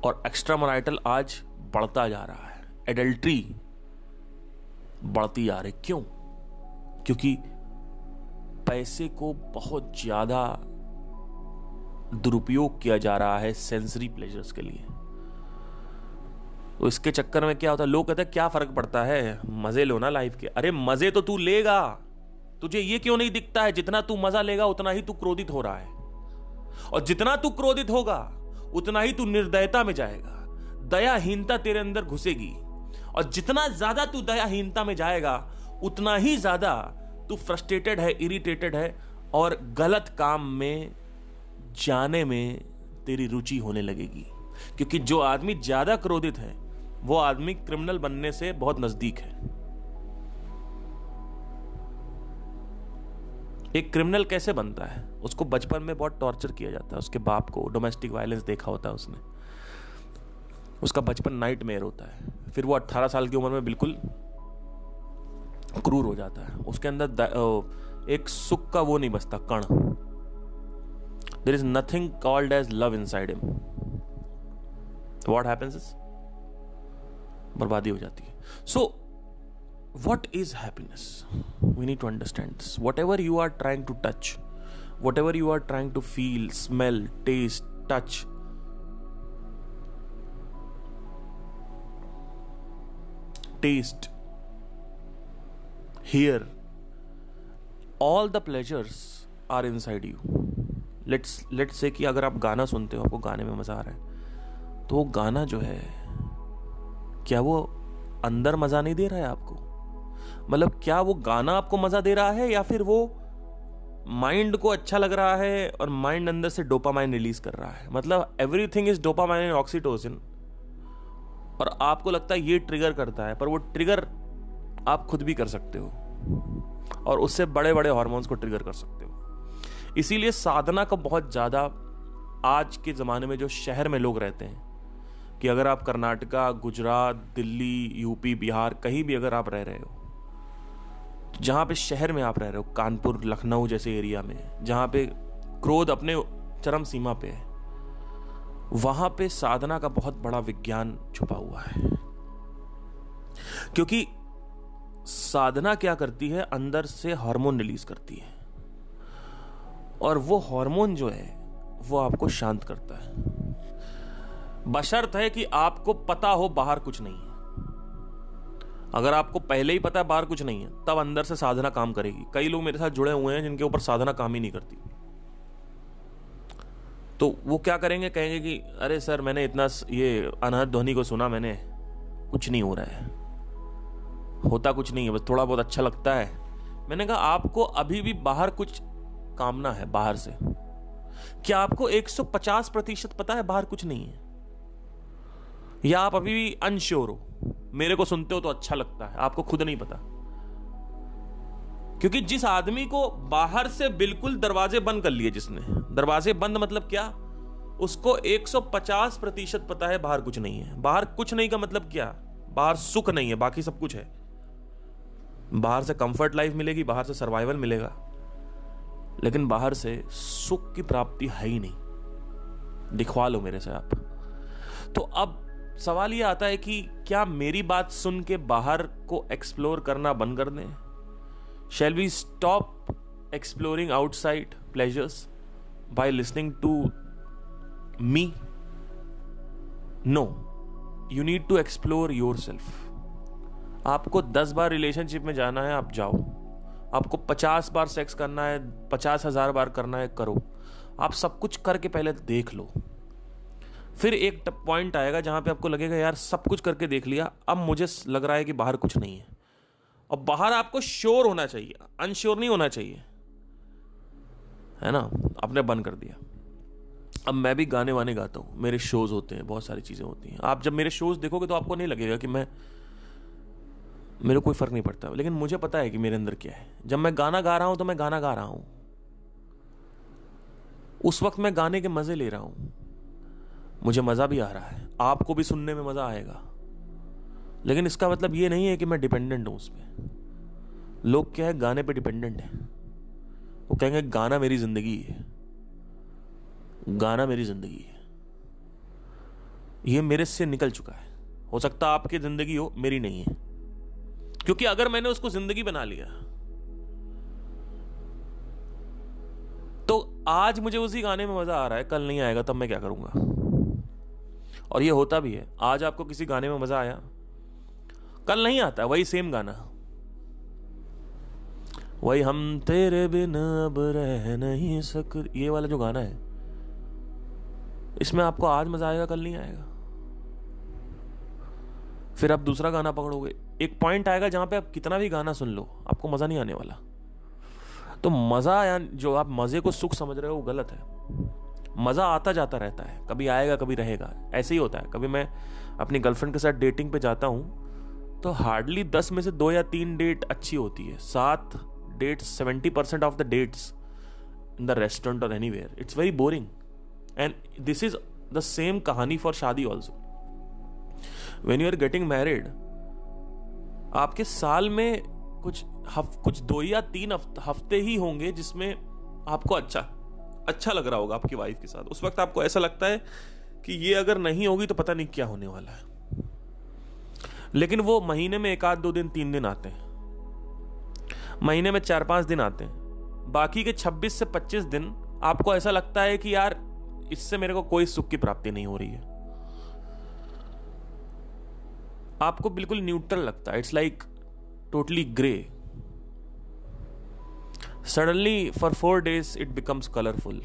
A: और एक्स्ट्रा मोराइटल आज बढ़ता जा रहा है। एडल्ट्री बढ़ती जा रही क्यों? क्योंकि पैसे को बहुत ज़्यादा दुरुपयोग किया जा रहा है सेंसरी प्लेजर्स के लिए। तो इसके चक्कर में क्या होता है? लोग कहते हैं, क्या फ़र्क पड़ता है? मज़े लो ना लाइफ के। अरे, मज़े तो तू लेगा। तुझे ये क्यों नहीं दिखता है? जितना तू मज़ा लेगा, उतना ही तू क्रोधित हो रहा है। और जितना तू क्रोधित होगा, उतना ही तू निर्दयता में जाएगा। दयाहीनता तेरे अंदर घुसेगी। और जितना ज़्यादा तू दयाहीनता में जाएगा उतना ही ज़्यादा तू फ्रस्ट्रेटेड है इरिटेटेड है और गलत काम में जाने में तेरी रुचि होने लगेगी। क्योंकि जो आदमी ज़्यादा क्रोधित है, वो आदमी क्रिमिनल बनने से बहुत नज़दीक है। एक क्रिमिनल कैसे बनता है? उसको बचपन में बहुत टॉर्चर किया जाता है। उसके बाप को डोमेस्टिक वायलेंस देखा होता है उसने। उसका बचपन नाइट मेयर होता है। फिर वो 18 साल की उम्र में बिल्कुल क्रूर हो जाता है। उसके अंदर एक सुख का वो नहीं बचता कण। There is nothing called as love inside what happens is बर्बादी हो जाती है। So what is happiness we need to understand this whatever you are trying to touch whatever you are trying to feel smell taste touch taste, hear, all the pleasures are inside you. Let's let's say कि अगर आप गाना सुनते हो आपको गाने में मज़ा आ रहा है तो वो गाना जो है क्या वो अंदर मज़ा नहीं दे रहा है आपको? मतलब क्या वो गाना आपको मज़ा दे रहा है या फिर वो माइंड को अच्छा लग रहा है और माइंड अंदर से डोपामाइन रिलीज़ कर रहा है? मतलब everything is dopamine and oxytocin और आपको लगता है ये ट्रिगर करता है पर वो ट्रिगर आप खुद भी कर सकते हो। और उससे बड़े बड़े हार्मोन्स को ट्रिगर कर सकते हो। इसीलिए साधना का बहुत ज़्यादा आज के ज़माने में जो शहर में लोग रहते हैं, कि अगर आप कर्नाटका, गुजरात, दिल्ली, यूपी, बिहार कहीं भी अगर आप रह रहे हो तो जहाँ पे शहर में आप रह रहे हो, कानपुर, लखनऊ जैसे एरिया में, जहाँ पे क्रोध अपने चरम सीमा पे है, वहाँ पे साधना का बहुत बड़ा विज्ञान छुपा हुआ है। क्योंकि साधना क्या करती है? अंदर से हार्मोन रिलीज़ करती है। और वो हार्मोन जो है, वो आपको शांत करता है। बशर्त है कि आपको पता हो बाहर कुछ नहीं है। अगर आपको पहले ही पता है बाहर कुछ नहीं है, तब अंदर से साधना काम करेगी। कई लोग मेरे साथ जुड़े हुए हैं जिनके ऊपर साधना काम ही नहीं करती। तो वो क्या करेंगे? कहेंगे कि, अरे सर, मैंने इतना ये अनाहत ध्वनि को सुना, मैंने कुछ नहीं हो रहा है। होता कुछ नहीं है, बस थोड़ा बहुत अच्छा लगता है। मैंने कहा, आपको अभी भी बाहर कुछ कामना है, बाहर से? क्या आपको 150 प्रतिशत पता है, बाहर कुछ नहीं है? या आप अभी भी अनश्योर हो? मेरे को सुनते हो तो अच्छा लगता है, आपको खुद नहीं पता। क्योंकि जिस आदमी को बाहर से बिल्कुल दरवाजे बंद कर लिए जिसने, दरवाजे बंद मतलब क्या? उसको 150 प्रतिशत पता है, बाहर कुछ नहीं है। बाहर कुछ नहीं का मतलब क्या? बाहर सुख नहीं है, बाकी सब कुछ है। बाहर से कंफर्ट लाइफ मिलेगी, बाहर से सर्वाइवल मिलेगा। लेकिन बाहर से सुख की प्राप्ति है ही नहीं। दिखवा लो मेरे से आप। तो अब सवाल यह आता है कि क्या मेरी बात सुन के बाहर को एक्सप्लोर करना बंद कर दें shall we stop exploring outside pleasures by listening to me no you need to explore yourself आपको दस बार रिलेशनशिप में जाना है, आप जाओ। आपको पचास बार सेक्स करना है, पचास हज़ार बार करना है, करो। आप सब कुछ करके पहले देख लो। फिर एक पॉइंट आएगा जहाँ पे आपको लगेगा, यार, सब कुछ करके देख लिया, अब मुझे लग रहा है कि बाहर कुछ नहीं है। और बाहर आपको श्योर होना चाहिए अनश्योर नहीं होना चाहिए। है ना? आपने बंद कर दिया। अब मैं भी गाने वाने गाता हूँ। मेरे शोज़ होते हैं, बहुत सारी चीज़ें होती हैं। आप जब मेरे शोज़ देखोगे तो आपको नहीं लगेगा कि मैं मेरे कोई फ़र्क नहीं पड़ता। लेकिन मुझे पता है कि मेरे अंदर क्या है। जब मैं गाना गा रहा हूँ तो मैं गाना गा रहा हूँ। उस वक्त मैं गाने के मज़े ले रहा हूँ। मुझे मज़ा भी आ रहा है। आपको भी सुनने में मज़ा आएगा। लेकिन इसका मतलब ये नहीं है कि मैं डिपेंडेंट हूँ उस पर लोग क्या है, गाने पे डिपेंडेंट है। वो कहेंगे, गाना मेरी ज़िंदगी है। गाना मेरी ज़िंदगी है। ये मेरे से निकल चुका है। हो सकता आपकी ज़िंदगी हो, मेरी नहीं है। क्योंकि अगर मैंने उसको ज़िंदगी बना लिया तो आज मुझे उसी गाने में मज़ा आ रहा है, कल नहीं आएगा, तब मैं क्या करूँगा? और ये होता भी है, आज आपको किसी गाने में मज़ा आया? कल नहीं आता, वही सेम गाना। वही हम तेरे बिन अब रह नहीं सक, ये वाला जो गाना है, इसमें आपको आज मज़ा आएगा, कल नहीं आएगा। फिर आप दूसरा गाना पकड़ोगे एक पॉइंट आएगा जहाँ पे आप कितना भी गाना सुन लो, आपको मज़ा नहीं आने वाला। तो मज़ा या जो आप मज़े को सुख समझ रहे हो, वो गलत है। मज़ा आता जाता रहता है, कभी आएगा, कभी रहेगा। ऐसे ही होता है। कभी मैं अपनी गर्लफ्रेंड के साथ डेटिंग पे जाता हूँ तो हार्डली दस में से दो या तीन डेट अच्छी होती है। सात date seventy percent of the dates in the restaurant और anywhere it's very boring and this is the same कहानी फॉर शादी also when you are getting married आपके साल में कुछ हफ, कुछ दो या तीन हफ़्ते ही होंगे जिसमें आपको अच्छा अच्छा लग रहा होगा आपकी वाइफ के साथ। उस वक्त आपको ऐसा लगता है कि ये अगर नहीं होगी तो पता नहीं क्या होने वाला है। लेकिन वो महीने में एक आध दो दिन तीन दिन आते हैं। महीने में चार पाँच दिन आते हैं। बाकी के 26 से 25 दिन आपको ऐसा लगता है कि यार इससे मेरे को कोई सुख की प्राप्ति नहीं हो रही है। आपको बिल्कुल न्यूट्रल लगता है। It's like totally grey suddenly for four days it becomes colourful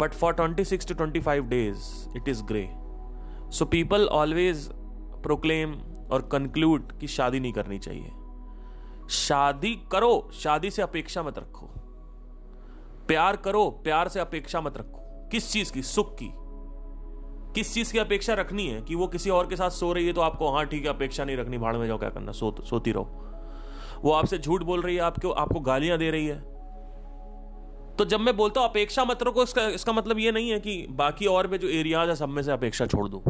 A: but for twenty six to twenty five days it is grey so people always proclaim और कंक्लूड कि शादी नहीं करनी चाहिए। शादी करो, शादी से अपेक्षा मत रखो। प्यार करो, प्यार से अपेक्षा मत रखो। किस चीज़ की? सुख की। किस चीज़ की अपेक्षा रखनी है कि वो किसी और के साथ सो रही है तो आपको हाँ ठीक है, अपेक्षा नहीं रखनी, भाड़ में जाओ, क्या करना, सो, सोती रहो। वो आपसे झूठ बोल रही है, आपको आपको गालियाँ दे रही है। तो जब मैं बोलता हूँ, अपेक्षा मत रखो, इसका इसका मतलब ये नहीं है कि बाकी और भी जो एरियाज़ है, सब में से अपेक्षा छोड़ दो।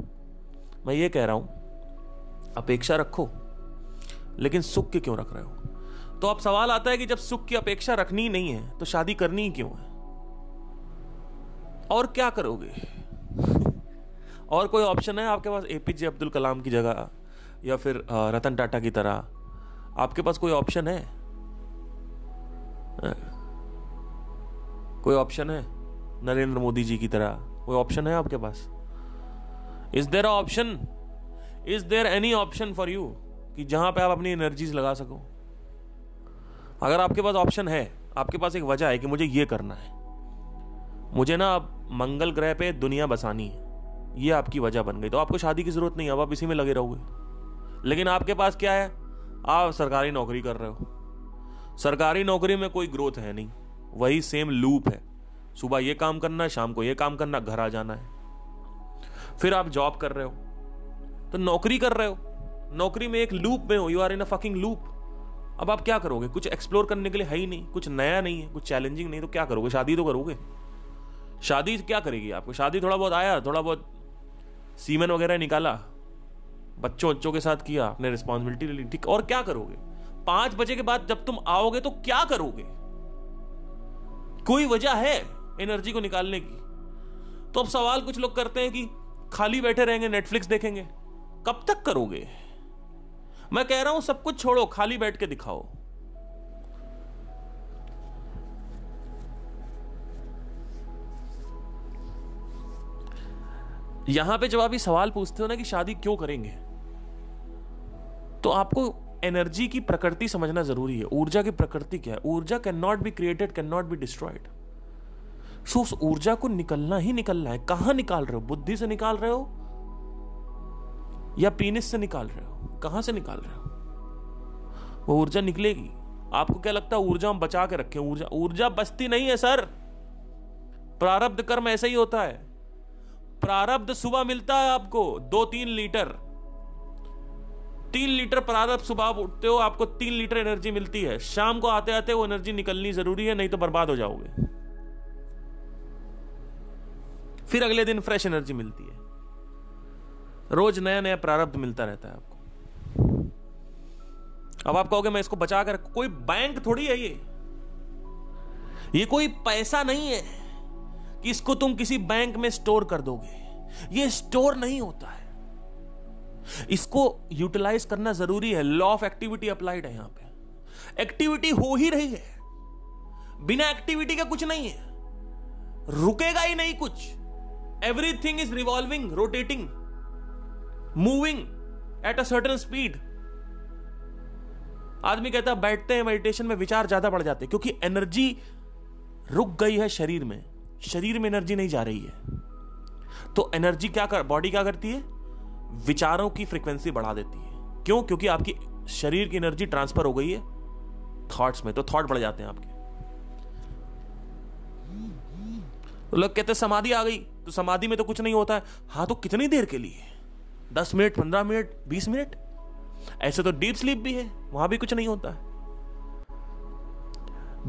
A: मैं ये कह रहा हूँ, अपेक्षा रखो, लेकिन सुख के क्यों रख रहे हो? तो अब सवाल आता है कि जब सुख की अपेक्षा रखनी ही नहीं है तो शादी करनी ही क्यों है? और क्या करोगे? और कोई ऑप्शन है आपके पास? ए पी जे अब्दुल कलाम की जगह, या फिर रतन टाटा की तरह। आपके पास कोई ऑप्शन है? कोई ऑप्शन है? नरेंद्र मोदी जी की तरह। कोई ऑप्शन है आपके पास? Is there option is there any option for you कि जहाँ पे आप अपनी एनर्जीज लगा सको। अगर आपके पास ऑप्शन है, आपके पास एक वजह है कि मुझे ये करना है। मुझे ना अब मंगल ग्रह पे दुनिया बसानी है। ये आपकी वजह बन गई। तो आपको शादी की ज़रूरत नहीं अब आप इसी में लगे रहोगे। लेकिन आपके पास क्या है? आप सरकारी नौकरी कर रहे हो। सरकारी नौकरी में कोई ग्रोथ है नहीं। वही सेम लूप है। सुबह ये काम करना, शाम को ये काम करना, घर आ जाना है। फिर आप जॉब कर रहे हो। तो नौकरी कर रहे हो। नौकरी में एक लूप में हो। You are in a fucking loop अब आप क्या करोगे? कुछ एक्सप्लोर करने के लिए है ही नहीं। कुछ नया नहीं है, कुछ चैलेंजिंग नहीं तो क्या करोगे? शादी तो करोगे। शादी क्या करेगी आपको? शादी थोड़ा बहुत आया, थोड़ा बहुत सीमन वगैरह निकाला, बच्चों बच्चों के साथ किया, अपने रिस्पॉन्सिबिलिटी ली ठीक, और क्या करोगे? पाँच बजे के बाद जब तुम आओगे तो क्या करोगे? कोई वजह है एनर्जी को निकालने की? तो अब सवाल कुछ लोग करते हैं कि खाली बैठे रहेंगे नेटफ्लिक्स देखेंगे। कब तक करोगे? मैं कह रहा हूँ सब कुछ छोड़ो, खाली बैठ के दिखाओ। यहाँ पे जब आप ये सवाल पूछते हो ना कि शादी क्यों करेंगे तो आपको एनर्जी की प्रकृति समझना ज़रूरी है। ऊर्जा की प्रकृति क्या है? ऊर्जा can not be created can not be destroyed so उस ऊर्जा को निकलना ही निकलना है। कहाँ निकाल रहे हो? बुद्धि से निकाल रहे हो? या पीनिस से निकाल रहे हो? कहाँ से निकाल रहे हो? वो ऊर्जा निकलेगी। आपको क्या लगता है ऊर्जा हम बचा के रखें? ऊर्जा ऊर्जा बचती नहीं है, सर। प्रारब्ध कर्म ऐसा ही होता है। प्रारब्ध सुबह मिलता है आपको, दो तीन लीटर। तीन लीटर प्रारब्ध सुबह उठते हो, आपको तीन लीटर एनर्जी मिलती है। शाम को आते आते वो एनर्जी निकलनी ज़रूरी है, नहीं तो बर्बाद हो जाओगे। फिर अगले दिन फ्रेश एनर्जी मिलती है। रोज नया नया प्रारब्ध मिलता रहता है आपको। अब आप कहोगे, मैं इसको बचा कर कोई बैंक थोड़ी है ये? ये कोई पैसा नहीं है। कि इसको तुम किसी बैंक में स्टोर कर दोगे। ये स्टोर नहीं होता है। इसको यूटिलाइज करना ज़रूरी है। लॉ ऑफ़ एक्टिविटी अप्लाइड है यहाँ पे। एक्टिविटी हो ही रही है। बिना एक्टिविटी का कुछ नहीं है। रुकेगा ही नहीं कुछ। Everything is revolving rotating moving at a certain speed आदमी कहता है बैठते हैं मेडिटेशन में विचार ज़्यादा बढ़ जाते क्योंकि एनर्जी रुक गई है शरीर में। शरीर में एनर्जी नहीं जा रही है। तो एनर्जी क्या कर, बॉडी क्या करती है? विचारों की फ्रीक्वेंसी बढ़ा देती है। क्यों? क्योंकि आपकी शरीर की एनर्जी ट्रांसफ़र हो गई है थॉट्स में तो थॉट बढ़ जाते हैं आपके। तो लोग कहते समाधि आ गई तो समाधि में तो कुछ नहीं होता है। हाँ तो कितनी देर के लिए? दस मिनट, पंद्रह मिनट, बीस मिनट? ऐसे तो डीप स्लीप भी है, वहाँ भी कुछ नहीं होता। है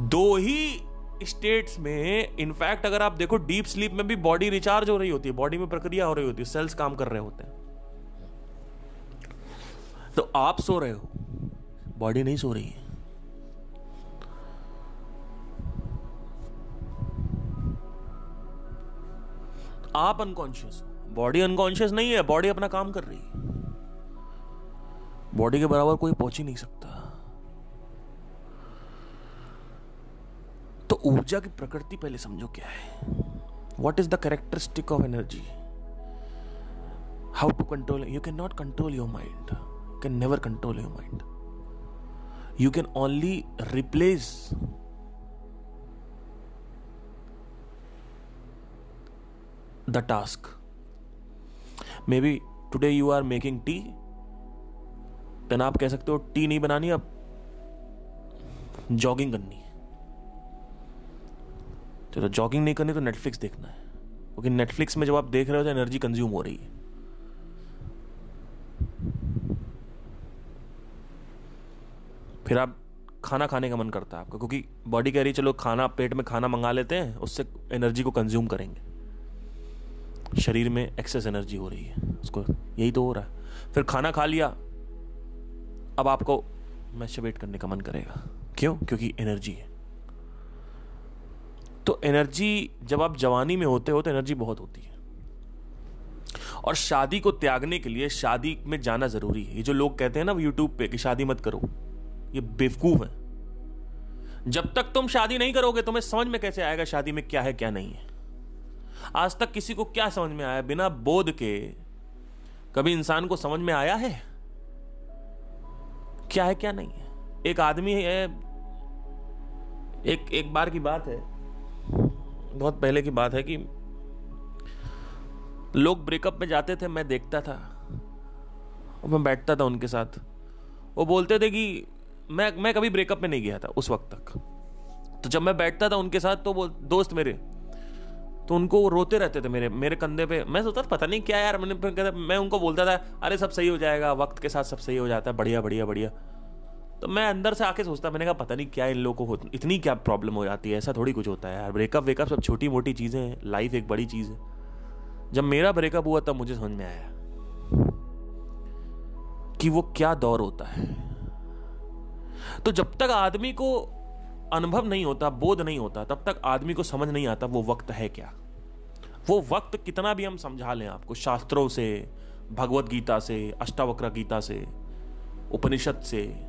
A: दो ही स्टेट्स में इनफैक्ट अगर आप देखो डीप स्लीप में भी बॉडी रिचार्ज हो रही होती है बॉडी में प्रक्रिया हो रही होती है सेल्स काम कर रहे होते हैं। तो आप सो रहे हो बॉडी नहीं सो रही है। आप अनकॉन्शियस हो बॉडी अनकॉन्शियस नहीं है बॉडी अपना काम कर रही है। बॉडी के बराबर कोई पहुँच ही नहीं सकता। तो ऊर्जा की प्रकृति पहले समझो क्या है। What is the characteristic of energy how to control you can not control your mind can never control your mind you can only replace the task may be today you are making tea then आप कह सकते हो, T नहीं बनानी अब jogging करनी. चलो jogging नहीं करनी तो नेटफ्लिक्स देखना है। क्योंकि नेटफ्लिक्स में जब आप देख रहे हो तो एनर्जी कंज्यूम हो रही है। फिर आप खाना खाने का मन करता है आपका, क्योंकि बॉडी कह रही चलो खाना, पेट में खाना मंगा लेते हैं, उससे एनर्जी को कंज्यूम करेंगे। शरीर में एक्सेस एनर्जी हो रही है, उसको यही तो हो रहा है। फिर खाना खा लिया, अब आपको मैस्टरबेट करने का मन करेगा। क्यों? क्योंकि एनर्जी है। तो एनर्जी, जब आप जवानी में होते हो तो एनर्जी बहुत होती है। और शादी को त्यागने के लिए शादी में जाना ज़रूरी है। ये जो लोग कहते हैं ना यूट्यूब पे कि शादी मत करो, ये बेवकूफ़ है। जब तक तुम शादी नहीं करोगे, तुम्हें समझ में कैसे आएगा शादी में क्या है, क्या नहीं है? आज तक किसी को क्या समझ में आया? बिना बोध के कभी इंसान को समझ में आया है? क्या है, क्या नहीं है? एक आदमी है, एक एक बार की बात है। बहुत पहले की बात है कि लोग ब्रेकअप में जाते थे, मैं देखता था। और मैं बैठता था उनके साथ। वो बोलते थे कि मैं मैं कभी ब्रेकअप में नहीं गया था उस वक्त तक। तो जब मैं बैठता था उनके साथ तो वो दोस्त मेरे तो उनको वो रोते रहते थे मेरे मेरे कंधे पे। मैं सोचता पता नहीं क्या यार, मैंने मैं उनको बोलता था, अरे सब सही हो जाएगा, वक्त के साथ सब सही हो जाता है, बढ़िया बढ़िया बढ़िया। तो मैं अंदर से आके सोचता, मैंने कहा, पता नहीं क्या इन लोगों को इतनी क्या प्रॉब्लम हो जाती है, ऐसा थोड़ी कुछ होता है यार। ब्रेकअप वेकअप सब छोटी मोटी चीज़ें हैं लाइफ एक बड़ी चीज़ है। जब मेरा ब्रेकअप हुआ तब मुझे समझ में आया कि वो क्या दौर होता है। तो जब तक आदमी को अनुभव नहीं होता, बोध नहीं होता, तब तक आदमी को समझ नहीं आता वो वक्त है क्या। वो वक्त कितना भी हम समझा लें आपको, शास्त्रों से, भगवत गीता से, अष्टावक्र गीता से, उपनिषद से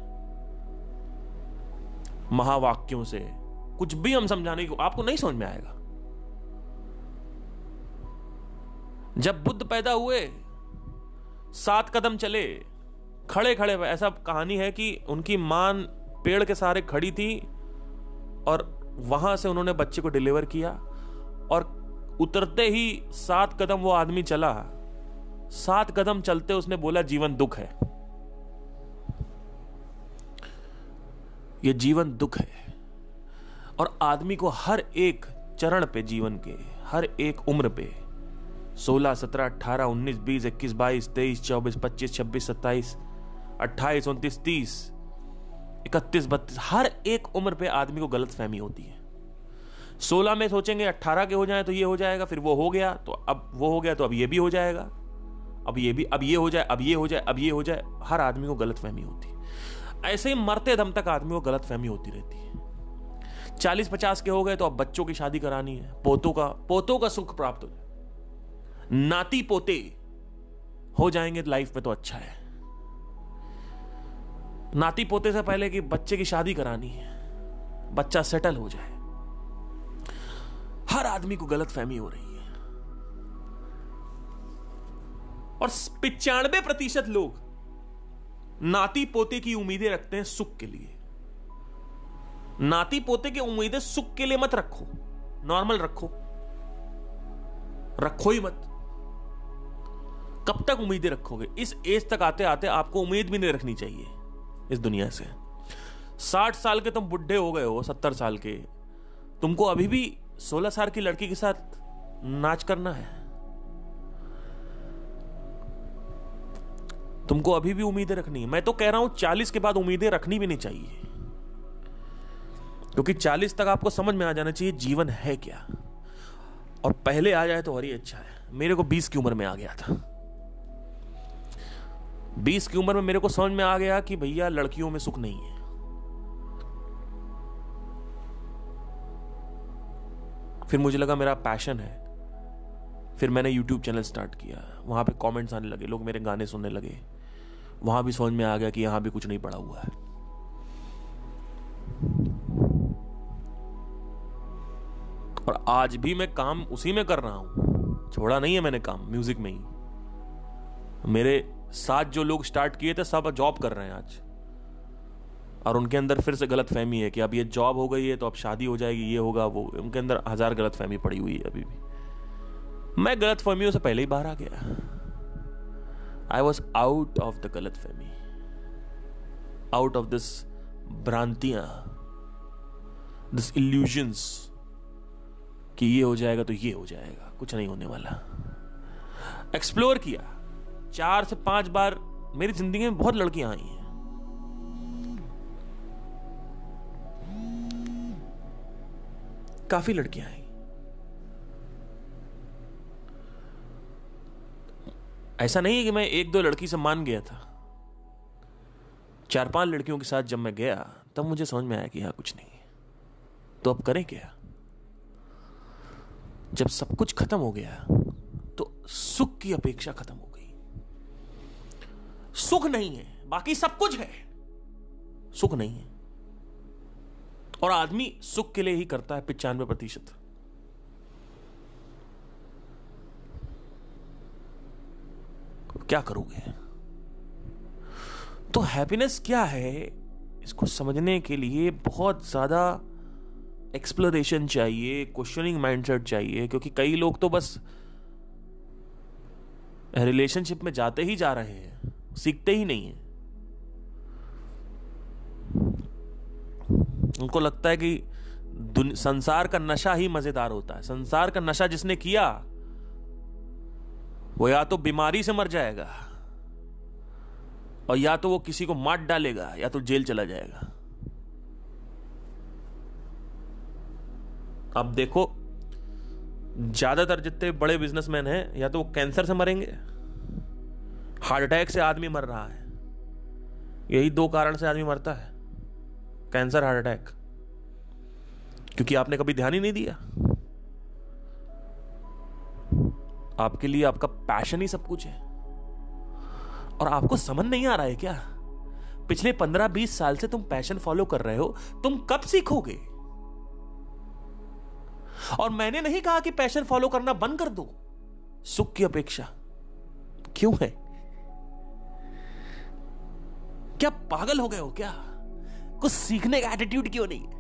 A: महावाक्यों से। कुछ भी हम समझाने की आपको नहीं समझ में आएगा। जब बुद्ध पैदा हुए, सात कदम चले खड़े खड़े ऐसा कहानी है कि उनकी मान पेड़ के सहारे खड़ी थी और वहाँ से उन्होंने बच्चे को डिलीवर किया और उतरते ही सात कदम वो आदमी चला। सात कदम चलते उसने बोला, जीवन दुख है। ये जीवन दुख है। और आदमी को हर एक चरण पे जीवन के, हर एक उम्र पे, सोलह, सत्रह अट्ठारह उन्नीस, बीस, इक्कीस, बाईस, तेईस, चौबीस, पच्चीस, छब्बीस, सत्ताईस, अट्ठाईस, उनतीस, तीस, इकतीस, बत्तीस, हर एक उम्र पे आदमी को गलत फहमी होती है। सोलह में सोचेंगे अट्ठारह के हो जाए तो ये हो जाएगा, फिर वो हो गया तो अब वो हो गया तो अब ये भी हो जाएगा, अब ये भी, अब ये हो जाए, अब ये हो जाए, अब ये हो जाए, हर आदमी को गलत फहमी होती है। ऐसे ही मरते दम तक आदमी को गलत फहमी होती रहती है। चालीस पचास के हो गए तो अब बच्चों की शादी करानी है, पोतों का पोतों का सुख प्राप्त हो जाए। नाती पोते हो जाएँगे लाइफ में तो अच्छा है। नाती पोते से पहले कि बच्चे की शादी करानी है, बच्चा सेटल हो जाए। हर आदमी को गलत फहमी हो रही है। और पिचानवे प्रतिशत लोग नाती पोते की उम्मीदें रखते हैं सुख के लिए। नाती पोते की उम्मीदें सुख के लिए मत रखो। नॉर्मल रखो। रखो ही मत। कब तक उम्मीदें रखोगे? इस एज तक आते आते आपको उम्मीद भी नहीं रखनी चाहिए इस दुनिया से। साठ साल के तुम बुढ़े हो गए हो, सत्तर साल के। तुमको अभी भी सोलह साल की लड़की के साथ नाच करना है। तुमको अभी भी उम्मीदें रखनी है। मैं तो कह रहा हूँ, चालीस के बाद उम्मीदें रखनी भी नहीं चाहिए। क्योंकि चालीस तक आपको समझ में आ जाना चाहिए, जीवन है क्या। और पहले आ जाए तो और ही अच्छा है। मेरे को बीस की उम्र में आ गया था। बीस की उम्र में मेरे को समझ में आ गया कि भैया, लड़कियों में सुख नहीं है। फिर मुझे लगा मेरा पैशन है। फिर मैंने यूट्यूब चैनल स्टार्ट किया। वहाँ पे कमेंट्स आने लगे, लोग मेरे गाने सुनने लगे। वहाँ भी समझ में आ गया कि यहाँ भी कुछ नहीं पड़ा हुआ है। और आज भी मैं काम उसी में कर रहा हूँ। छोड़ा नहीं है मैंने काम म्यूज़िक में ही। मेरे साथ जो लोग स्टार्ट किए थे, सब जॉब कर रहे हैं आज। और उनके अंदर फिर से गलत फहमी है कि अब ये जॉब हो गई है तो अब शादी हो जाएगी, ये होगा, वो, उनके अंदर हज़ार गलत फहमी पड़ी हुई है अभी भी। मैं गलत फहमियों से पहले ही बाहर आ गया। I was out of the गलत फहमी आउट ऑफ़ दिस भ्रांतियाँ दिस इल्यूजन्स कि ये हो जाएगा तो ये हो जाएगा, कुछ नहीं होने वाला। एक्सप्लोर किया। चार से पाँच बार मेरी ज़िंदगी में बहुत लड़कियाँ आई हैं। काफ़ी लड़कियाँ आई। ऐसा नहीं है कि मैं एक दो लड़की से मान गया था। चार पाँच लड़कियों के साथ जब मैं गया, तब मुझे समझ में आया कि यहाँ कुछ नहीं। तो अब करें क्या? जब सब कुछ खत्म हो गया तो सुख की अपेक्षा खत्म हो गई। सुख नहीं है, बाकी सब कुछ है। सुख नहीं है। और आदमी सुख के लिए ही करता है, पिचानवे प्रतिशत। क्या करोगे? तो हैप्पीनेस क्या है? इसको समझने के लिए बहुत ज़्यादा एक्सप्लोरेशन चाहिए क्वेश्चनिंग माइंडसेट चाहिए, क्योंकि कई लोग तो बस रिलेशनशिप में जाते ही जा रहे हैं, सीखते ही नहीं है। उनको लगता है कि संसार का नशा ही मज़ेदार होता है। संसार का नशा जिसने किया वो या तो बीमारी से मर जाएगा, और या तो वो किसी को मार डालेगा, या तो जेल चला जाएगा। अब देखो, ज़्यादातर जितने बड़े बिजनेसमैन हैं, या तो वो कैंसर से मरेंगे हार्ट अटैक से आदमी मर रहा है, यही दो कारण से आदमी मरता है कैंसर हार्ट अटैक क्योंकि आपने कभी ध्यान ही नहीं दिया। आपके लिए आपका पैशन ही सब कुछ है। और आपको समझ नहीं आ रहा है क्या? पिछले पंद्रह बीस साल से तुम पैशन फॉलो कर रहे हो, तुम कब सीखोगे? और मैंने नहीं कहा कि पैशन फॉलो करना बंद कर दो। सुख की अपेक्षा। क्यों है? क्या पागल हो गए हो क्या? कुछ सीखने का एटीट्यूड क्यों नहीं है?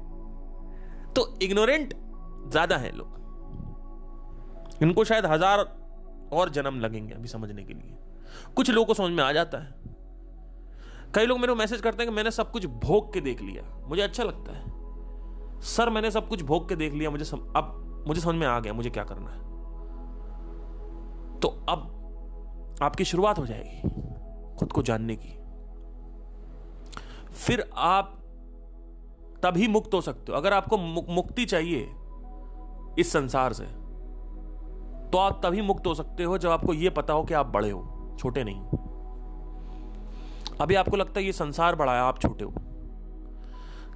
A: तो इग्नोरेंट ज़्यादा है लोग। इनको शायद हज़ार और जन्म लगेंगे अभी समझने के लिए। कुछ लोगों को समझ में आ जाता है। कई लोग मेरे को मैसेज करते हैं कि मैंने सब कुछ भोग के देख लिया। मुझे अच्छा लगता है। सर मैंने सब कुछ भोग के देख लिया मुझे सम, अब मुझे समझ में आ गया मुझे क्या करना है। तो अब आपकी शुरुआत हो जाएगी खुद को जानने की। फिर आप तभी मुक्त हो सकते हो। अगर आपको मुक्ति चाहिए इस संसार से तो आप तभी मुक्त हो सकते हो जब आपको यह पता हो कि आप बड़े हो, छोटे नहीं हो। अभी आपको लगता है ये संसार बड़ा है, आप छोटे हो।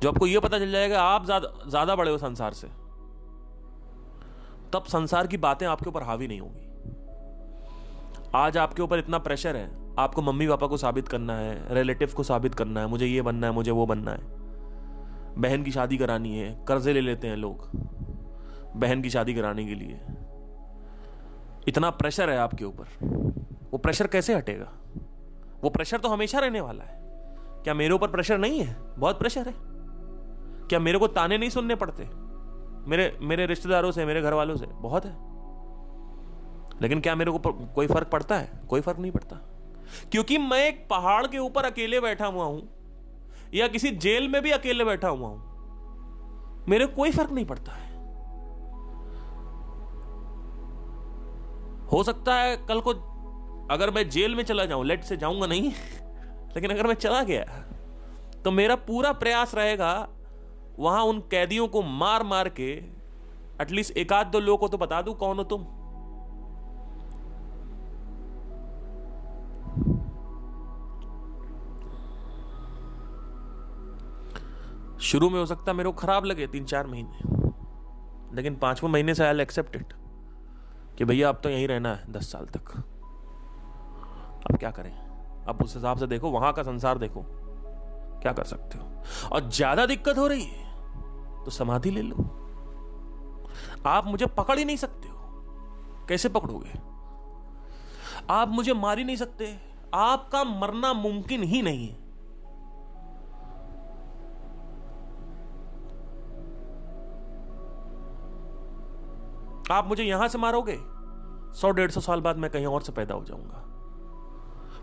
A: जब आपको यह पता चल जाएगा, आप ज़्यादा ज़्यादा बड़े हो संसार से, तब संसार की बातें आपके ऊपर हावी नहीं होगी। आज आपके ऊपर इतना प्रेशर है, आपको मम्मी पापा को साबित करना है रिलेटिव को साबित करना है, मुझे ये बनना है, मुझे वो बनना है। बहन की शादी करानी है, कर्जे ले लेते हैं लोग, बहन की शादी कराने के लिए। इतना प्रेशर है आपके ऊपर। वो प्रेशर कैसे हटेगा? वो प्रेशर तो हमेशा रहने वाला है। क्या मेरे ऊपर प्रेशर नहीं है? बहुत प्रेशर है। क्या मेरे को ताने नहीं सुनने पड़ते? मेरे मेरे रिश्तेदारों से मेरे घर वालों से बहुत है। लेकिन क्या मेरे को पर, कोई फ़र्क पड़ता है? कोई फ़र्क नहीं पड़ता। क्योंकि मैं एक पहाड़ के ऊपर अकेले बैठा हुआ हूँ या किसी जेल में भी अकेले बैठा हुआ हूँ मेरे कोई फ़र्क नहीं पड़ता है। हो सकता है कल को अगर मैं जेल में चला जाऊँ, लेट से जाऊँगा नहीं, लेकिन अगर मैं चला गया तो मेरा पूरा प्रयास रहेगा वहाँ उन कैदियों को मार मार के एटलीस्ट एक आध दो लोगों को तो बता दू कौन हो तुम। शुरू में हो सकता मेरे को खराब लगे तीन चार महीने, लेकिन पाँचवें महीने से आई एक्सेप्ट कि भैया अब तो यहीं रहना है दस साल तक। अब क्या करें? अब उस हिसाब से देखो, वहाँ का संसार देखो। क्या कर सकते हो? और ज़्यादा दिक्कत हो रही है तो समाधि ले लो। आप मुझे पकड़ ही नहीं सकते हो। कैसे पकड़ोगे? आप मुझे मार ही नहीं सकते। आपका मरना मुमकिन ही नहीं है। आप मुझे यहाँ से मारोगे? सौ, डेढ़ सौ साल बाद मैं कहीं और से पैदा हो जाऊँगा।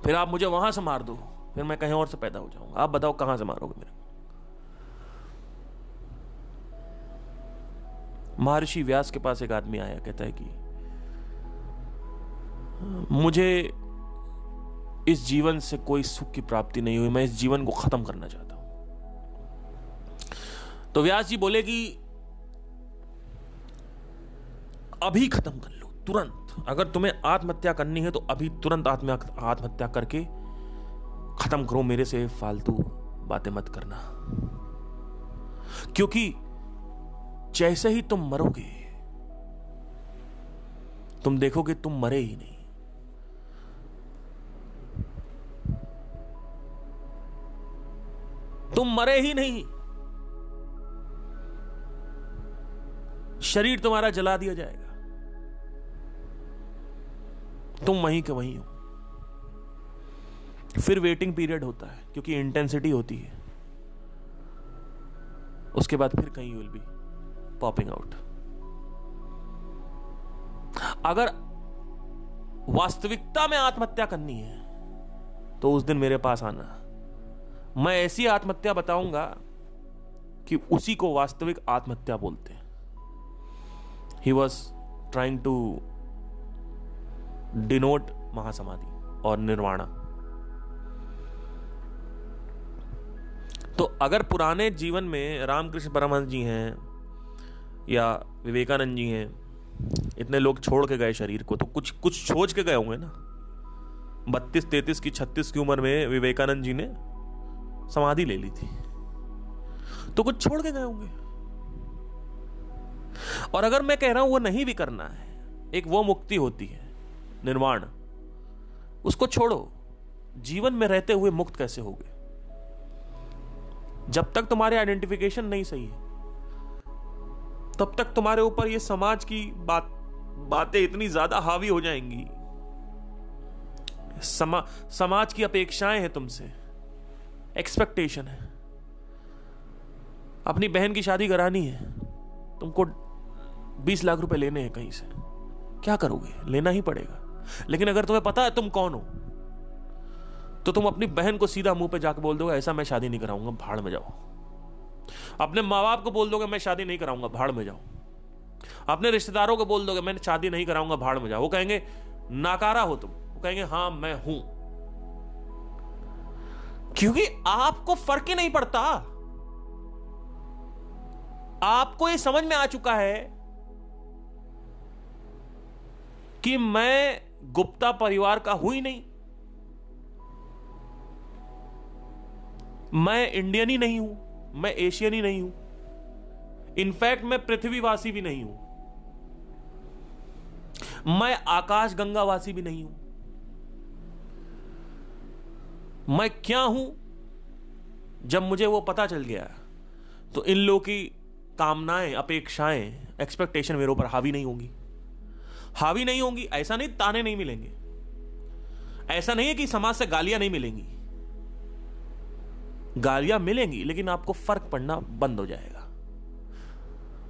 A: फिर आप मुझे वहाँ से मार दो, फिर मैं कहीं और से पैदा हो जाऊँगा। आप बताओ कहाँ से मारोगे मेरे महर्षि व्यास के पास एक आदमी आया, कहता है कि, मुझे इस जीवन से कोई सुख की प्राप्ति नहीं हुई, मैं इस जीवन को खत्म करना चाहता हूँ। तो व्यास जी बोले कि अभी खत्म कर लो, तुरंत। अगर तुम्हें आत्महत्या करनी है तो अभी तुरंत आत्महत्या करके खत्म करो, मेरे से फालतू बातें मत करना। क्योंकि जैसे ही तुम मरोगे, तुम देखोगे तुम मरे ही नहीं। तुम मरे ही नहीं। शरीर तुम्हारा जला दिया जाएगा। तुम वहीं के वहीं हो। फिर वेटिंग पीरियड होता है, क्योंकि इंटेंसिटी होती है। उसके बाद फिर कहीं विल बी पॉपिंग आउट अगर वास्तविकता में आत्महत्या करनी है तो उस दिन मेरे पास आना। मैं ऐसी आत्महत्या बताऊँगा कि उसी को वास्तविक आत्महत्या बोलते हैं। He was trying to denote महासमाधि और निर्वाणा। तो अगर पुराने जीवन में रामकृष्ण परमहंस जी हैं, या विवेकानंद जी हैं, इतने लोग छोड़ के गए शरीर को तो कुछ कुछ सोच के गए होंगे ना? बत्तीस, तैतीस की छत्तीस की उम्र में विवेकानंद जी ने समाधि ले ली थी। तो कुछ छोड़ के गए होंगे। और अगर मैं कह रहा हूँ, वो नहीं भी करना है, एक वो मुक्ति होती है। निर्वाण। उसको छोड़ो। जीवन में रहते हुए मुक्त कैसे होगे? जब तक तुम्हारे आइडेंटिफिकेशन नहीं सही है तब तक तुम्हारे ऊपर ये समाज की बात बातें इतनी ज़्यादा हावी हो जाएँगी। समा, समाज की अपेक्षाएँ हैं तुमसे। एक्सपेक्टेशन है। अपनी बहन की शादी करानी है। तुमको बीस लाख रुपए लेने हैं कहीं से। क्या करोगे? लेना ही पड़ेगा। लेकिन अगर तुम्हें पता है तुम कौन हो तो तुम अपनी बहन को सीधा मुँह पे जाकर बोल दोगे, ऐसा मैं शादी नहीं कराऊँगा, भाड़ में जाओ। अपने माँ बाप को बोल दोगे, मैं शादी नहीं कराऊँगा, भाड़ में जाओ। अपने रिश्तेदारों को बोल दोगे, मैं शादी नहीं कराऊँगा, भाड़ में जाओ। वो कहेंगे, नाकारा हो तुम। वो कहेंगे, हाँ, मैं हूँ। क्योंकि आपको फ़र्क ही नहीं पड़ता। आपको यह समझ में आ चुका है कि मैं गुप्ता परिवार का हुई नहीं। मैं इंडियन ही नहीं हूँ, मैं एशियन ही नहीं हूँ। इनफैक्ट मैं पृथ्वीवासी भी नहीं हूँ। मैं आकाश गंगावासी भी नहीं हूँ। मैं क्या हूँ? जब मुझे वो पता चल गया तो इन लोगों की कामनाएँ, अपेक्षाएँ एक्सपेक्टेशन मेरे ऊपर हावी नहीं होंगी। हावी नहीं होंगी ऐसा नहीं ताने नहीं मिलेंगे। ऐसा नहीं है कि समाज से गालियाँ नहीं मिलेंगी। गालियाँ मिलेंगी लेकिन आपको फ़र्क पड़ना बंद हो जाएगा।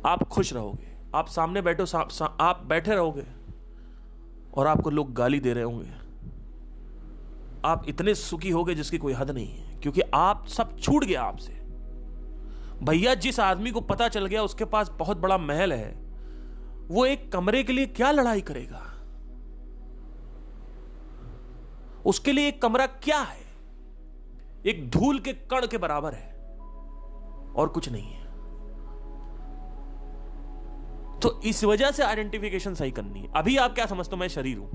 A: आप खुश रहोगे आप सामने बैठो सा, सा, आप बैठे रहोगे और आपको लोग गाली दे रहे होंगे। आप इतने सुखी होगे जिसकी कोई हद नहीं है क्योंकि आप सब छूट गया आपसे। भैया जिस आदमी को पता चल गया उसके पास बहुत बड़ा महल है वो एक कमरे के लिए क्या लड़ाई करेगा? उसके लिए एक कमरा क्या है? एक धूल के कण के बराबर है और कुछ नहीं है। तो इस वजह से आइडेंटिफिकेशन सही करनी है। अभी आप क्या समझते हो? मैं शरीर हूँ।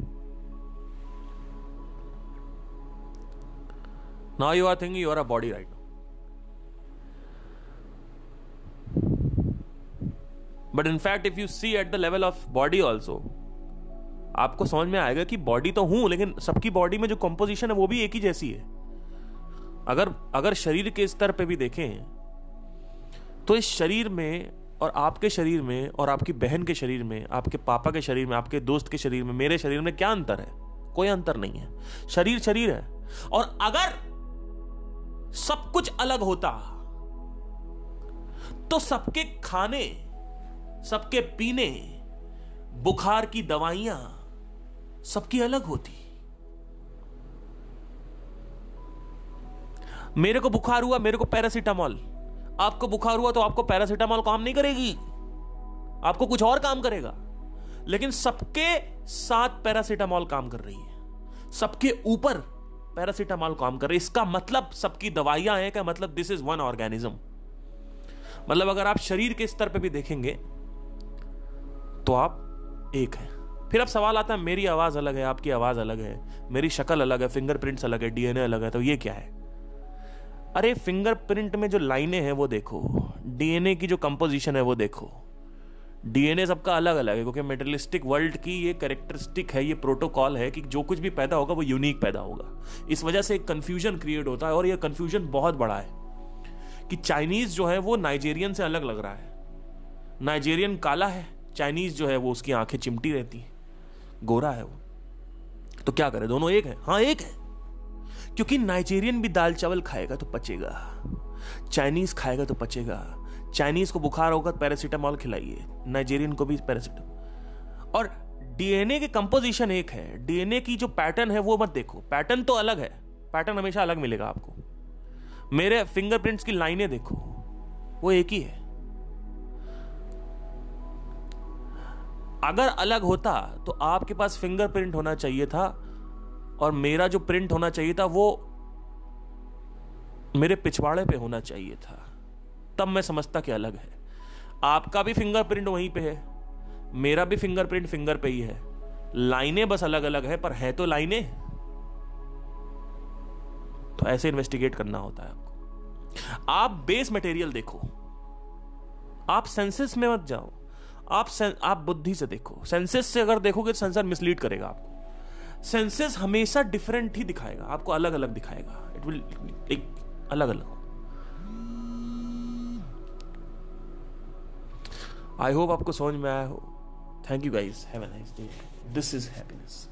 A: Now you are thinking you are a body right but in fact if you see at the level of body also आपको समझ में आएगा कि बॉडी तो हूँ, लेकिन सबकी बॉडी में जो कंपोजिशन है, वो भी एक ही जैसी है। अगर अगर शरीर के स्तर पे भी देखें तो इस शरीर में और आपके शरीर में और आपकी बहन के शरीर में, आपके पापा के शरीर में, आपके दोस्त के शरीर में, मेरे शरीर में क्या अंतर है? कोई अंतर नहीं है। शरीर शरीर है। और अगर सब कुछ अलग होता तो सबके खाने सबके पीने, बुखार की दवाइयाँ सबकी अलग होती। मेरे को बुखार हुआ, मेरे को पैरासीटामॉल। आपको बुखार हुआ तो आपको पैरासीटामॉल काम नहीं करेगी। आपको कुछ और काम करेगा। लेकिन सबके साथ पैरासीटामॉल काम कर रही है। सबके ऊपर पैरासीटामॉल काम कर रही है। इसका मतलब सबकी दवाइयाँ हैं क्या मतलब दिस इज़ वन ऑर्गेनिज्म मतलब अगर आप शरीर के स्तर पे भी देखेंगे तो आप एक हैं। फिर अब सवाल आता है, मेरी आवाज़ अलग है, आपकी आवाज़ अलग है, मेरी शक्ल अलग है फिंगरप्रिंट्स अलग है डीएनए अलग है तो ये क्या है? अरे फिंगरप्रिंट में जो लाइनें हैं, वो देखो। डीएनए की जो कंपोजिशन है, वो देखो। डीएनए सबका अलग अलग है, क्योंकि मेटलिस्टिक वर्ल्ड की ये करेक्टरिस्टिक है, ये प्रोटोकॉल है कि जो कुछ भी पैदा होगा, वो यूनिक पैदा होगा। इस वजह से एक कन्फ्यूज़न क्रिएट होता है और ये कन्फ्यूज़न बहुत बड़ा है कि चाइनीज़ जो है, वो नाइजेरियन से अलग लग रहा है। नाइजेरियन काला है चाइनीज़ जो है वो उसकी आँखें चिमटी रहती हैं। गोरा है वो। तो क्या करे? दोनों एक है? हाँ एक है। क्योंकि नाइजेरियन भी दाल चावल खाएगा तो पचेगा। चाइनीज़ खाएगा तो पचेगा। चाइनीज़ को बुखार होगा पैरासीटामॉल खिलाइए। नाइजेरियन को भी पैरासीटामॉल और डीएनए के कंपोजिशन एक है। डीएनए की जो पैटर्न है वो मत देखो। पैटर्न तो अलग है। पैटर्न हमेशा अलग मिलेगा आपको। मेरे फिंगरप्रिंट्स की लाइनें देखो। वो एक ही है। अगर अलग होता तो आपके पास फिंगरप्रिंट होना चाहिए था, और मेरा जो प्रिंट होना चाहिए था, वो मेरे पिछवाड़े पे होना चाहिए था। तब मैं समझता कि अलग है। आपका भी फिंगरप्रिंट वहीं पे है, मेरा भी फिंगरप्रिंट फिंगर पे ही है। लाइनें बस अलग अलग है, पर है तो लाइनें। तो ऐसे इन्वेस्टिगेट करना होता है आपको। आप बेस मटेरियल देखो। आप सेंसेस में मत जाओ। आप आप बुद्धि से देखो। सेंसेस से अगर देखोगे तो सेंसर मिसलीड करेगा आपको। सेंसेस हमेशा डिफरेंट ही दिखाएगा, आपको अलग अलग दिखाएगा। इट विल एक अलग अलग आई होप आपको समझ में आया हो। Thank you guys have a nice day this is happiness